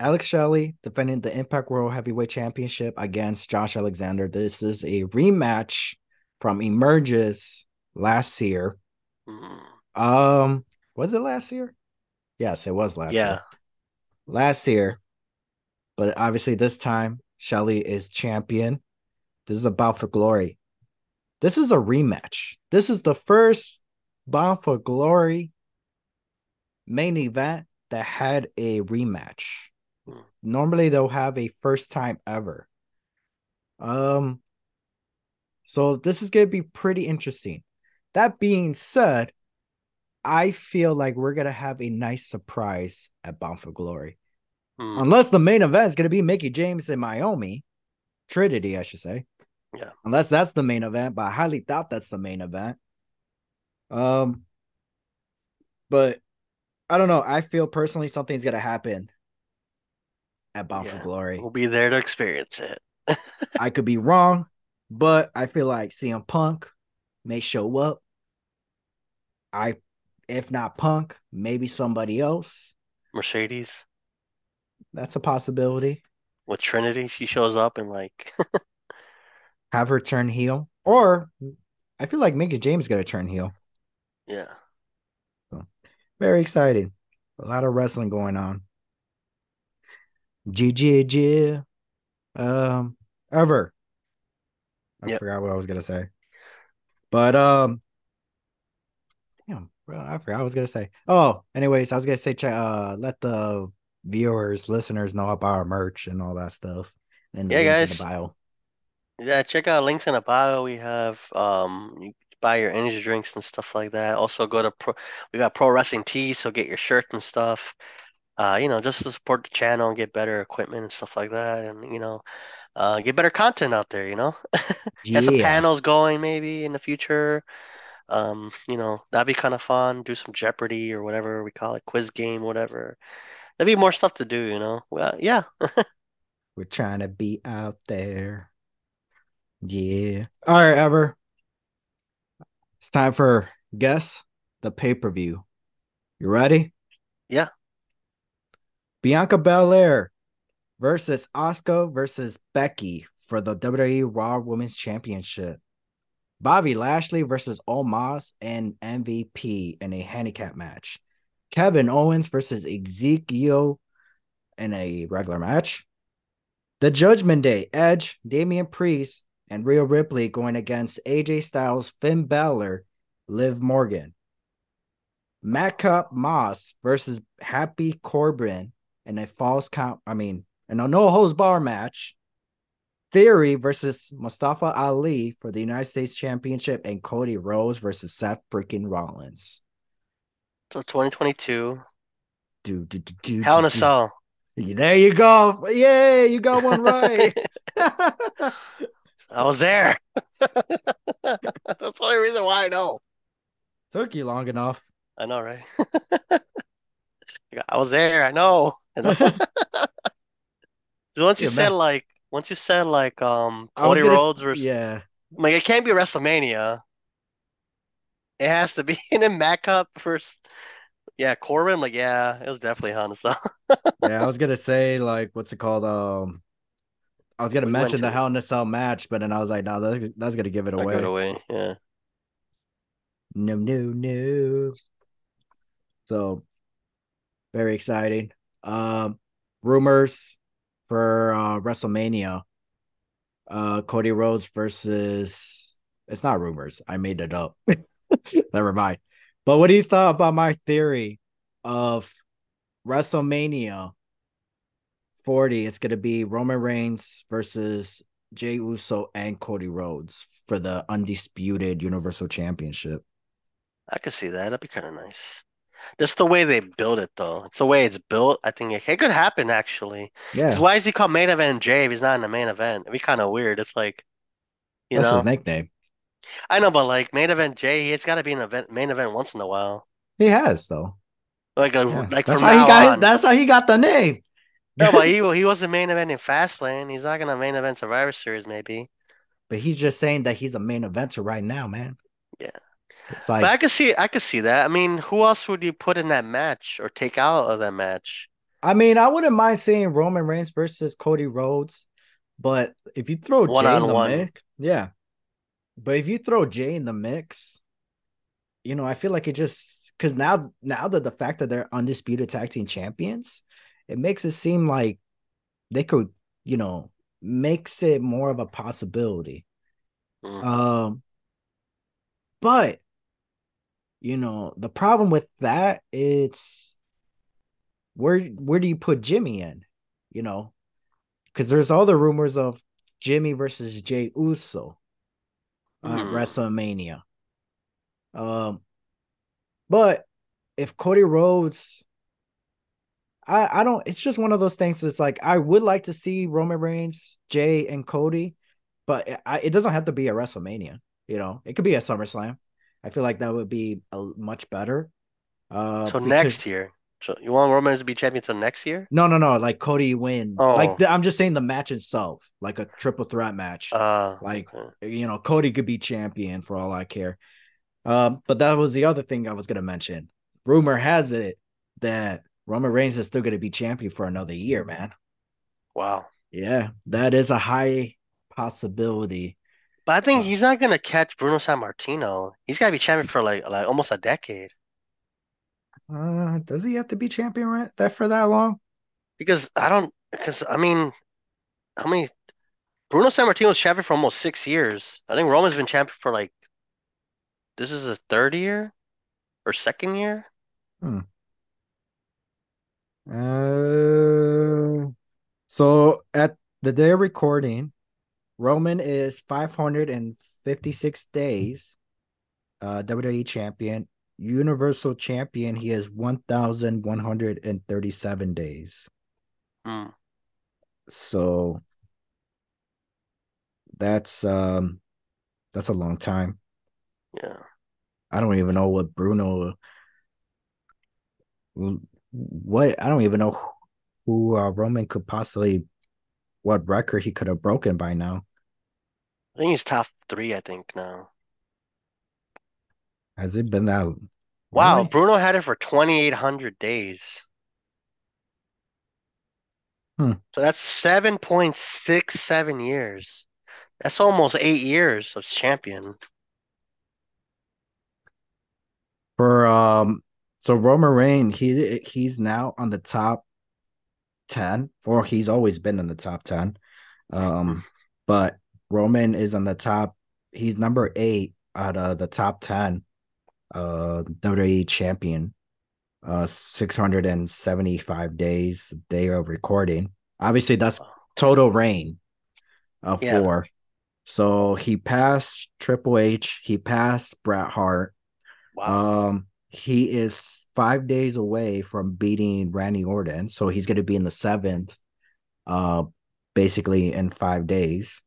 Alex Shelley defending the Impact World Heavyweight Championship against Josh Alexander. This is a rematch from Emergence last year. Um, was it last year? Yes, it was last yeah, year. Last year. But obviously this time Shelly is champion. This is Bound for Glory. This is a rematch. This is the first Bound for Glory main event that had a rematch. Hmm. Normally they'll have a first time ever. Um so this is going to be pretty interesting. That being said, I feel like we're going to have a nice surprise at Bound for Glory. Mm, Unless the main event is going to be Mickie James and Naomi. Trinity, I should say. Yeah. Unless that's the main event, but I highly doubt that's the main event. Um, but I don't know. I feel personally something's gonna happen at Bound for Glory. we'll be there to experience it. I could be wrong, but I feel like CM Punk may show up. I, if not Punk, maybe somebody else. Mercedes That's a possibility. with Trinity, she shows up and like, Have her turn heel, or I feel like Mickie James gonna turn heel. yeah, Very exciting. A lot of wrestling going on. GG, um, ever. I Yep. forgot what I was gonna say, but um, damn, bro, I forgot what I was gonna say. Oh, anyways, I was gonna say, check, uh, let the viewers, listeners know about our merch and all that stuff, and Yeah, links in guys. the bio. Yeah, check out links in the bio. We have um you buy your energy drinks and stuff like that. Also go to pro we got Pro Wrestling Tees, so get your shirt and stuff. Uh, you know, just to support the channel and get better equipment and stuff like that and you know, uh get better content out there, you know? Get some panels going maybe in the future. Um, you know, that'd be kind of fun. Do some Jeopardy or whatever we call it, quiz game, whatever. There'd be more stuff to do, you know. Well, yeah. we're trying to be out there. Yeah. All right, Ever. It's time for guess the pay per view. You ready? Yeah. Bianca Belair versus Asuka versus Becky for the WWE Raw Women's Championship. Bobby Lashley versus Omos and MVP in a handicap match. Kevin Owens versus Ezekiel in a regular match. The Judgment Day, Edge, Damian Priest, and Rhea Ripley going against AJ Styles, Finn Balor, Liv Morgan. Matt Cup Moss versus Happy Corbin in a false count. I mean, in a no holds bar match. Theory versus Mustafa Ali for the United States Championship, and Cody Rhodes versus Seth freaking Rollins. So 2022. Do, do, do, do, Hell in a. Cell. There you go. Yay, you got one right. I was there. That's the only reason why I know. Took you long enough. I know, right? I was there. I know. I know. 'Cause once you Yeah, said man. like, once you said like, um, Cody Rhodes versus, Yeah. like, it can't be WrestleMania. It has to be. in a Madcap versus, yeah, Corbin. I'm like, yeah, it was definitely Hell in. Yeah, I was gonna say like what's it called? Um I was gonna We mention the Hell in a Cell match, but then I was like, no, that's, that's gonna give it away. give it away. Yeah. No, no, no. So very exciting. Um rumors for uh WrestleMania. Uh Cody Rhodes versus it's not rumors. I made it up. Never mind. But what do you thought about my theory of WrestleMania 40? It's gonna be Roman Reigns versus Jey Uso and Cody Rhodes for the undisputed Universal Championship. I could see that. That'd be kind of nice. Just the way they build it, though. It's the way it's built. I think it, it could happen, actually. Yeah, why is he called main event Jey if he's not in the main event? It'd be kind of weird. It's like, you that's know, his nickname. I know, but like main event Jey, he's got to be an event, main event once in a while. He has though. Like, a, Yeah. like that's how he got. on. That's how he got the name. No, but he he was a main event in Fastlane. He's not gonna main event Survivor Series, maybe. But he's just saying that he's a main eventer right now, man. Yeah. It's But I like could see, I could see that. I mean, who else would you put in that match or take out of that match? I mean, I wouldn't mind seeing Roman Reigns versus Cody Rhodes, but if you throw One Jay on in the one. mix, yeah. But if you throw Jey in the mix, you know, I feel like it just because now, now that the fact that they're undisputed tag team champions, it makes it seem like they could, you know, makes it more of a possibility. Mm. Um, but you know, the problem with that it's where where do you put Jimmy in? You know, because there's all the rumors of Jimmy versus Jey Uso at Hmm. WrestleMania. Um, but if Cody Rhodes, I I don't. It's just one of those things. It's like I would like to see Roman Reigns, Jey, and Cody, but it, I, it doesn't have to be a WrestleMania. You know, it could be a SummerSlam. I feel like that would be a, much better. Uh, So because- next year. So you want Roman to be champion until next year? No, no, no. Like Cody win. Oh. Like the, I'm just saying the match itself, like a triple threat match. Uh, Like, okay. you know, Cody could be champion for all I care. Um, but that was the other thing I was gonna mention. Rumor has it that Roman Reigns is still gonna be champion for another year, man. wow. Yeah, that is a high possibility. But I think Uh. he's not gonna catch Bruno Sammartino. He's gotta be champion for like like almost a decade. Uh, does he have to be champion right that for that long? Because I don't. Because I mean, how many? Bruno Sammartino was champion for almost six years. I think Roman's been champion for like. This is his third year, or second year. Hmm. Uh, so at the day of recording, Roman is 556 days uh WWE champion, Universal champion, he is 1137 days. Hmm. So that's um that's a long time. Yeah. I don't even know what Bruno what I don't even know who, uh, Roman could possibly what record he could have broken by now. I think he's top three. I think now. Has it been that? Wow, really? Bruno had it for 2,800 days. Hmm. So that's 7.67 years. That's almost eight years of champion. For um, so Roman Reigns, he he's now on the top ten, or he's always been in the top ten. Um, but Roman is on the top. He's number eight out of the top ten. Uh, WWE champion. Uh, six hundred and seventy-five days day of recording. Obviously, that's total reign. Uh, Yeah. four. So he passed Triple H. He passed Bret Hart. Wow. Um, he is five days away from beating Randy Orton, so he's going to be in the seventh, uh, basically in five days.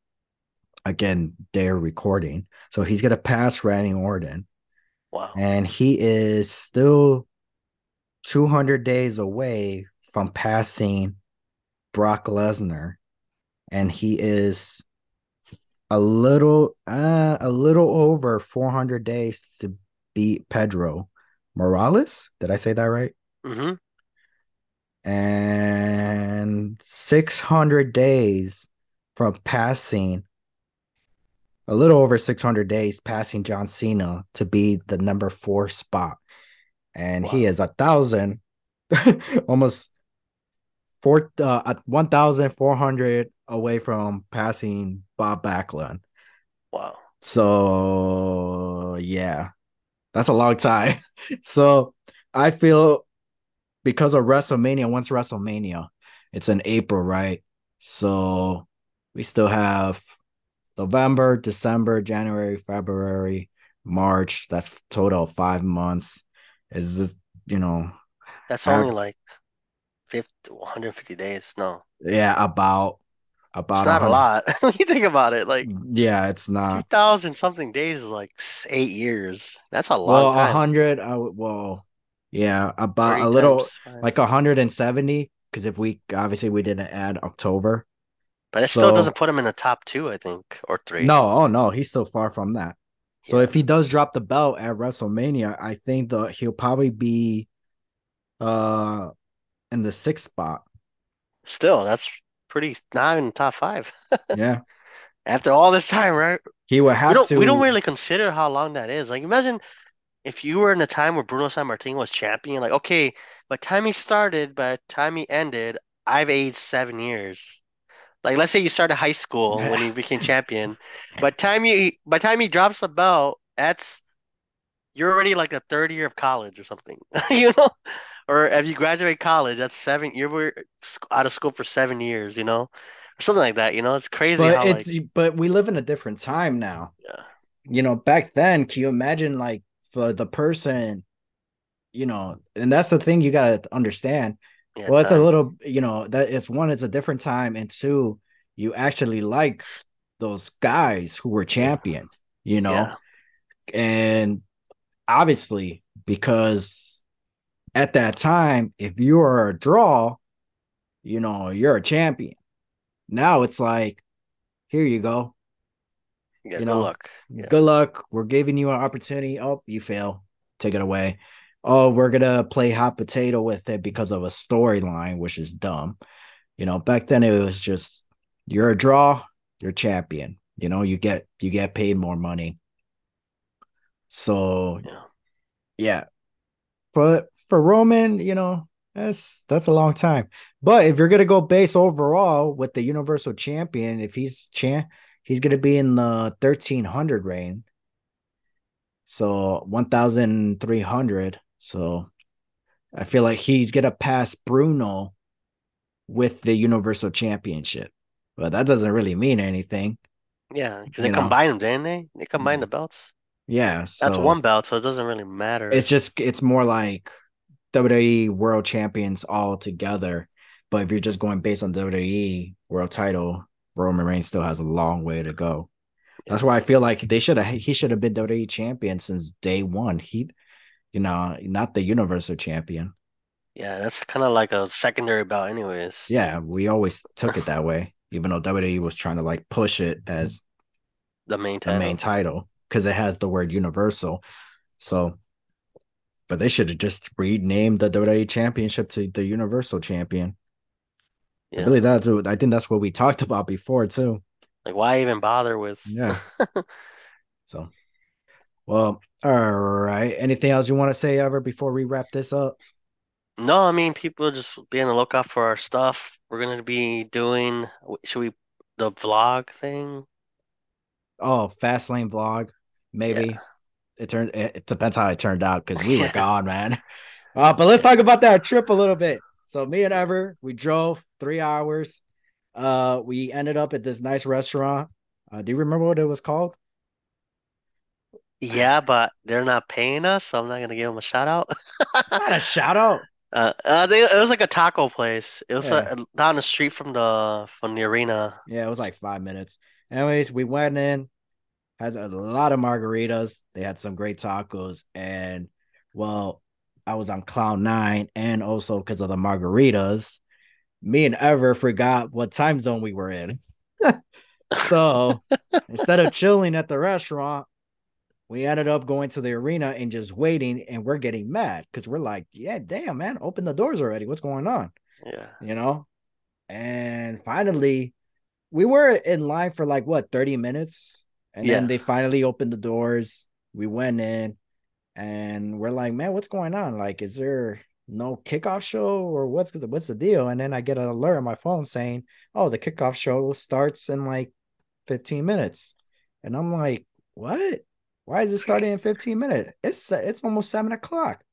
Again, they're recording, so he's going to pass Randy Orton, Wow. and he is still two hundred days away from passing Brock Lesnar, and he is a little, uh, a little over four hundred days to beat Pedro Morales. Did I say that right? hmm And 600 days from passing, a little over 600 days passing John Cena to be the number four spot. And he is a thousand, almost four, uh, at 1,400 away from passing Bob Backlund. Wow. So yeah, that's a long time. So I feel because of WrestleMania, once WrestleMania, it's in April, right? So we still have November, December, January, February, March. That's total of five months. Is this, you know, That's only like 50, 150 days. No, yeah, about about it's not a lot. When you think about it, like Yeah, it's not. 2,000 something days is like eight years. That's a Well, long time. hundred. I. Well, yeah, about a little five. like 170 because if we obviously we didn't add October. But it still doesn't put him in the top two, I think, or three. No, oh no, he's still far from that. So if he does drop the belt at WrestleMania, I think the he'll probably be uh in the sixth spot. Still, that's pretty not in the top five. Yeah. After all this time, right? He would We have don't to we don't really consider how long that is. Like imagine if you were in a time where Bruno San Sammartino was champion, like okay, by the time he started, by the time he ended, I've aged seven years. Like let's say you started high school when he became champion. By the time you by the time he drops the belt, that's you're already like a third year of college or something. You know? Or if you graduate college, that's seven you were out of school for seven years, you know? Or something like that, you know? It's crazy but how it's like but we live in a different time now. yeah. You know, back then, can you imagine like for the person, you know, and that's the thing you gotta understand. Yeah, well, it's a little, you know, that it's one, it's a different time, and two, you actually like those guys who were champion, you know, Yeah. and obviously because at that time, if you are a draw, you know, you're a champion. Now it's like, here you go. Yeah, you good know, luck. Yeah. Good luck. We're giving you an opportunity. Oh, you fail. Take it away. Oh, we're gonna play hot potato with it because of a storyline, which is dumb. You know, back then it was just you're a draw, you're champion. You know, you get you get paid more money. So Yeah. yeah. But for Roman, you know, that's that's a long time. But if you're gonna go base overall with the Universal Champion, if he's champ, he's gonna be in the thirteen hundred range. So one thousand three hundred. So I feel like he's gonna pass Bruno with the Universal Championship. But that doesn't really mean anything. Yeah, because they know. combined them, didn't they? They combined Mhm. the belts. Yeah, That's one belt, so it doesn't really matter. It's just it's more like WWE World Champions all together. But if you're just going based on WWE World Title, Roman Reigns still has a long way to go. That's why I feel like they should have he should have been WWE champion since day one. He, you know, not the Universal Champion. yeah, that's kind of like a secondary belt, anyways. Yeah, we always took it that way, even though WWE was trying to like push it as the main the main title because it has the word Universal. So, but they should have just renamed the WWE Championship to the Universal Champion. I Yeah. believe that's what I think that's what we talked about before too. Like, why even bother with? Yeah. So, well, all right. Anything else you want to say ever before we wrap this up? No, I mean, people just be on the lookout for our stuff. We're gonna be doing. Should we the vlog thing? Oh, Fastlane vlog, maybe. Yeah. It turned. It, depends how it turned out because we were gone, man. Uh, but let's talk about that trip a little bit. So me and Ever, we drove three hours. Uh, we ended up at this nice restaurant. Uh, do you remember what it was called? Yeah, but they're not paying us, so I'm not gonna give them a shout out. Not a shout out. Uh, uh, they, it was like a taco place. It was Yeah. uh, down the street from the from the arena. Yeah, it was like five minutes. Anyways, we went in, had a lot of margaritas. They had some great tacos, and well, I was on cloud nine, and also because of the margaritas, me and Ever forgot what time zone we were in. so instead of chilling at the restaurant, we ended up going to the arena and just waiting, and we're getting mad because we're like, "Yeah, damn, man, open the doors already. What's going on?" Yeah, you know. And finally, we were in line for like what 30 minutes, and Yeah. then they finally opened the doors. We went in, and we're like, "Man, what's going on? Like, is there no kickoff show or what's the what's the deal?" And then I get an alert on my phone saying, "Oh, the kickoff show starts in like 15 minutes," and I'm like, "What? Why is it starting in 15 minutes? It's it's almost seven o'clock."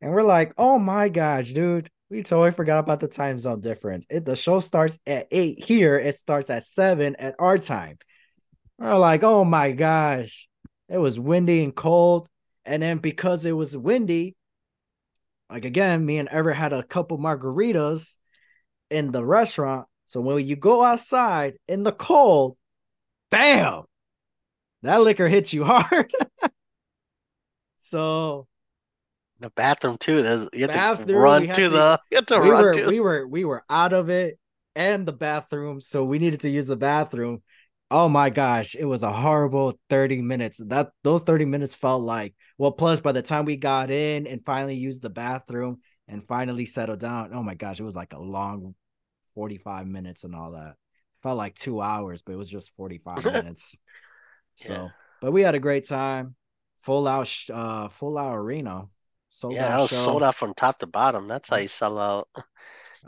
And we're like, oh my gosh, dude, we totally forgot about the time zone difference. It, the show starts at eight here, it starts at seven at our time. We're like, oh my gosh, it was windy and cold. And then because it was windy, like again, me and Ever had a couple margaritas in the restaurant. So when you go outside in the cold, bam, that liquor hits you hard. so the bathroom too. There's, you have Bathroom, to run to to- the. You have to we run were to. we were we were out of it and the bathroom so we needed to use the bathroom oh my gosh it was a horrible 30 minutes that those 30 minutes felt like well plus by the time we got in and finally used the bathroom and finally settled down oh my gosh it was like a long 45 minutes and all that felt like two hours but it was just 45 minutes so Yeah. but we had a great time full out uh full out arena sold yeah, out that was show. sold out from top to bottom. That's how you sell out.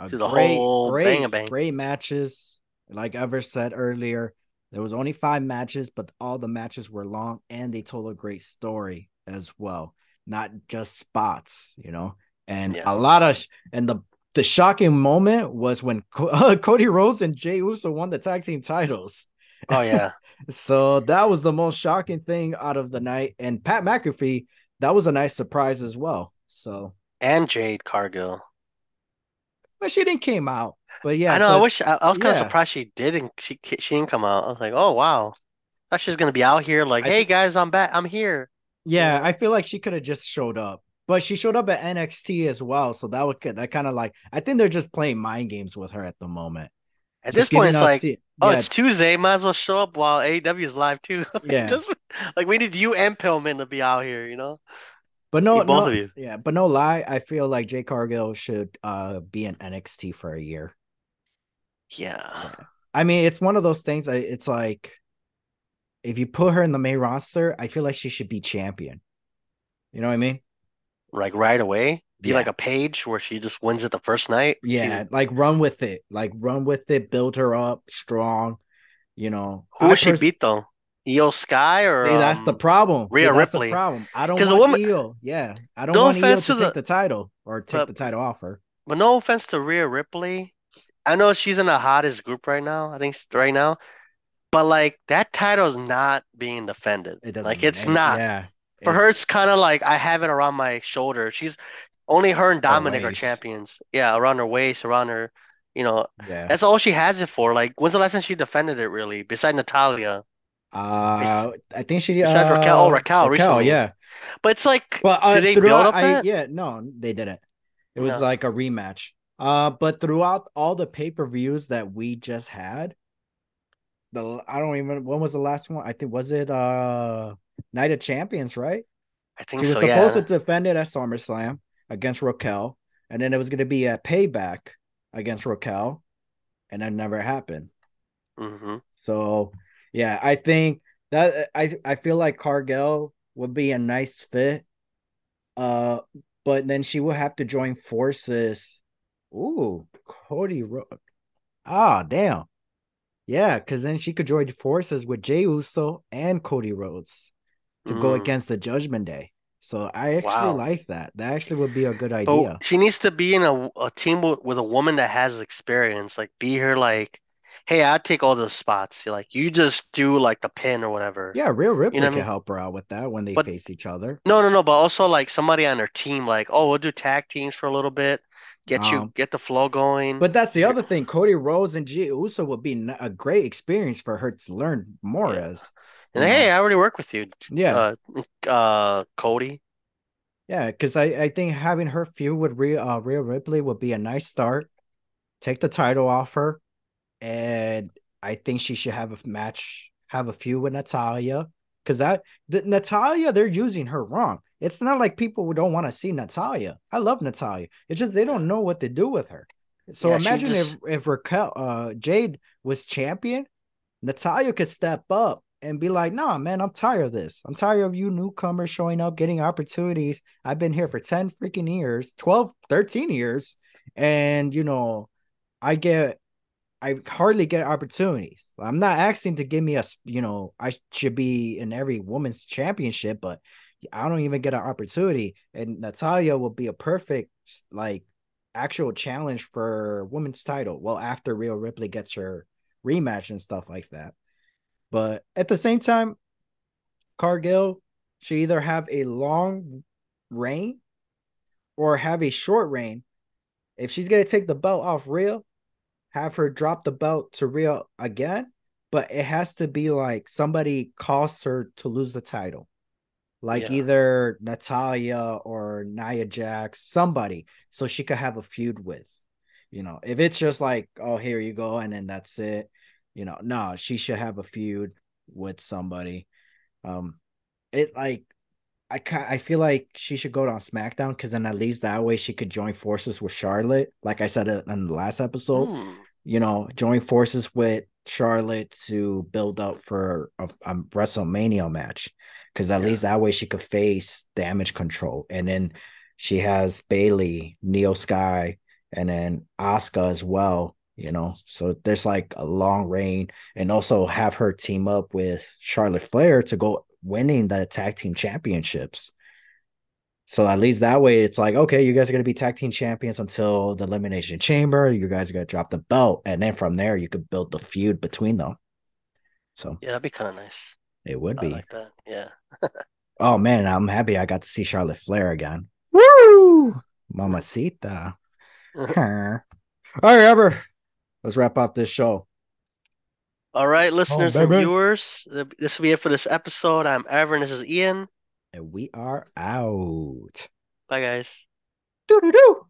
To the great, whole great, bang-a-bang. great matches. Like Ever said earlier, there was only five matches, but all the matches were long and they told a great story as well, not just spots, you know. And Yeah. a lot of and the the shocking moment was when Co- Cody Rhodes and Jey Uso won the tag team titles. Oh yeah, So that was the most shocking thing out of the night. And Pat McAfee, that was a nice surprise as well. So, and Jade Cargill. but she didn't came out. But yeah, I know. I wish I, I was kind of surprised she didn't. She she didn't come out. I was like, oh wow, she was gonna be out here. Like, I hey guys, I'm back. I'm here. Yeah. I feel like she could have just showed up, but she showed up at NXT as well. So that would that kind of like I think they're just playing mind games with her at the moment. At Just this point, it's like, the- oh, yeah, it's Tuesday. Might as well show up while AEW is live too. Yeah. just like we need you and Pillman to be out here. You know. but no, both no- of you. yeah, but no lie, I feel like Jay Cargill should uh be in NXT for a year. Yeah. I mean, it's one of those things. It's like if you put her in the main roster, I feel like she should be champion. You know what I mean? Like right away. be Yeah. like a Paige where she just wins it the first night. Yeah, like run with it. Like run with it, build her up strong. You know. Who would she pers- beat though? Iyo Sky or See, that's the um, problem. See, Rhea that's Ripley. the problem. I don't want the woman- Io. Yeah, I don't No want Io offense to to take the- the title or take but- the title off her. But no offense to Rhea Ripley. I know she's in the hottest group right now. I think right now. But like that title's not being defended. It. Like it's make- not. Yeah. For It- her, it's kind of like I have it around my shoulder. She's only her and Dominic are champions. Yeah, around her waist, around her. You know, Yeah. that's all she has it for. Like, when's the last time she defended it really? Besides Natalya. Uh, I think she. Besides uh, Raquel- oh, Raquel recently. Yeah. But it's like, But uh, did they build up I, that? yeah, no, they didn't. It was No. like a rematch. Uh, but throughout all the pay per views that we just had, the I don't even when was the last one? I think was it uh Night of Champions, right? I think She was so. supposed Yeah. to defend it at SummerSlam against Raquel, and then it was going to be a payback against Raquel, and that never happened. hmm So yeah, I think that I I feel like Cargill would be a nice fit. Uh, but then she will have to join forces. Ooh, Cody Rhodes. Ah, damn. Yeah, because then she could join forces with Jey Uso and Cody Rhodes to go Mm. against the Judgment Day. So I actually Wow. like that. That actually would be a good But idea. she needs to be in a, a team with, with a woman that has experience. Like, be her like, hey, I'll take all those spots. You're like, you just do like the pin or whatever. Yeah, Rhea Ripley what I can mean? help her out with that when they But- face each other. No, no, no. But also like somebody on her team. Like, oh, we'll do tag teams for a little bit. Get you Um, get the flow going. But that's the other thing. Cody Rhodes and Jey Uso would be a great experience for her to learn more Yeah. as. and you know. hey, I already work with you. Yeah, Uh, uh, Cody. yeah, because I, I think having her feud with Rhea, uh, Rhea Ripley would be a nice start. Take the title off her, and I think she should have a match, have a feud with Natalya. Because that the, Natalya, they're using her wrong. It's not like people don't want to see Natalya. I love Natalya. It's just they don't know what to do with her. So Yeah, imagine just- if if Raquel, uh, Jade was champion, Natalya could step up and be like, "Nah, man, I'm tired of this. I'm tired of you newcomers showing up, getting opportunities. I've been here for 10 freaking years, 12, 13 years, and you know, I get I hardly get opportunities. I'm not asking to give me a, you know, I should be in every women's championship, but I don't even get an opportunity. And Natalya will be a perfect like actual challenge for women's title. Well, after Rhea Ripley gets her rematch and stuff like that. But at the same time, Cargill should either have a long reign or have a short reign. If she's gonna take the belt off Rhea, have her drop the belt to Rhea again, but it has to be like somebody costs her to lose the title. Like Yeah. either Natalya or Nia Jax, somebody, so she could have a feud with. You know, if it's just like, oh, here you go, and then that's it, you know, no, she should have a feud with somebody. Um, it like I ca I feel like she should go on SmackDown because then at least that way she could join forces with Charlotte. Like I said in the last episode, Hmm. you know, join forces with Charlotte to build up for a, a WrestleMania match. Because at Yeah. least that way she could face Damage CTRL. And then she has Bayley, Iyo Sky, and then Asuka as well. You know, so there's like a long reign, and also have her team up with Charlotte Flair to go winning the tag team championships. So at least that way, it's like, okay, you guys are going to be tag team champions until the Elimination Chamber. You guys are going to drop the belt. And then from there, you could build the feud between them. So Yeah, that'd be kind of nice. It would I be. like that. Yeah. Oh, man, I'm happy I got to see Charlotte Flair again. Woo! Mamacita. All right, Ever. Let's wrap up this show. All right, oh, listeners and viewers, this will be it for this episode. I'm Ever, and this is Ian. And we are out. Bye, guys. Doo doo doo.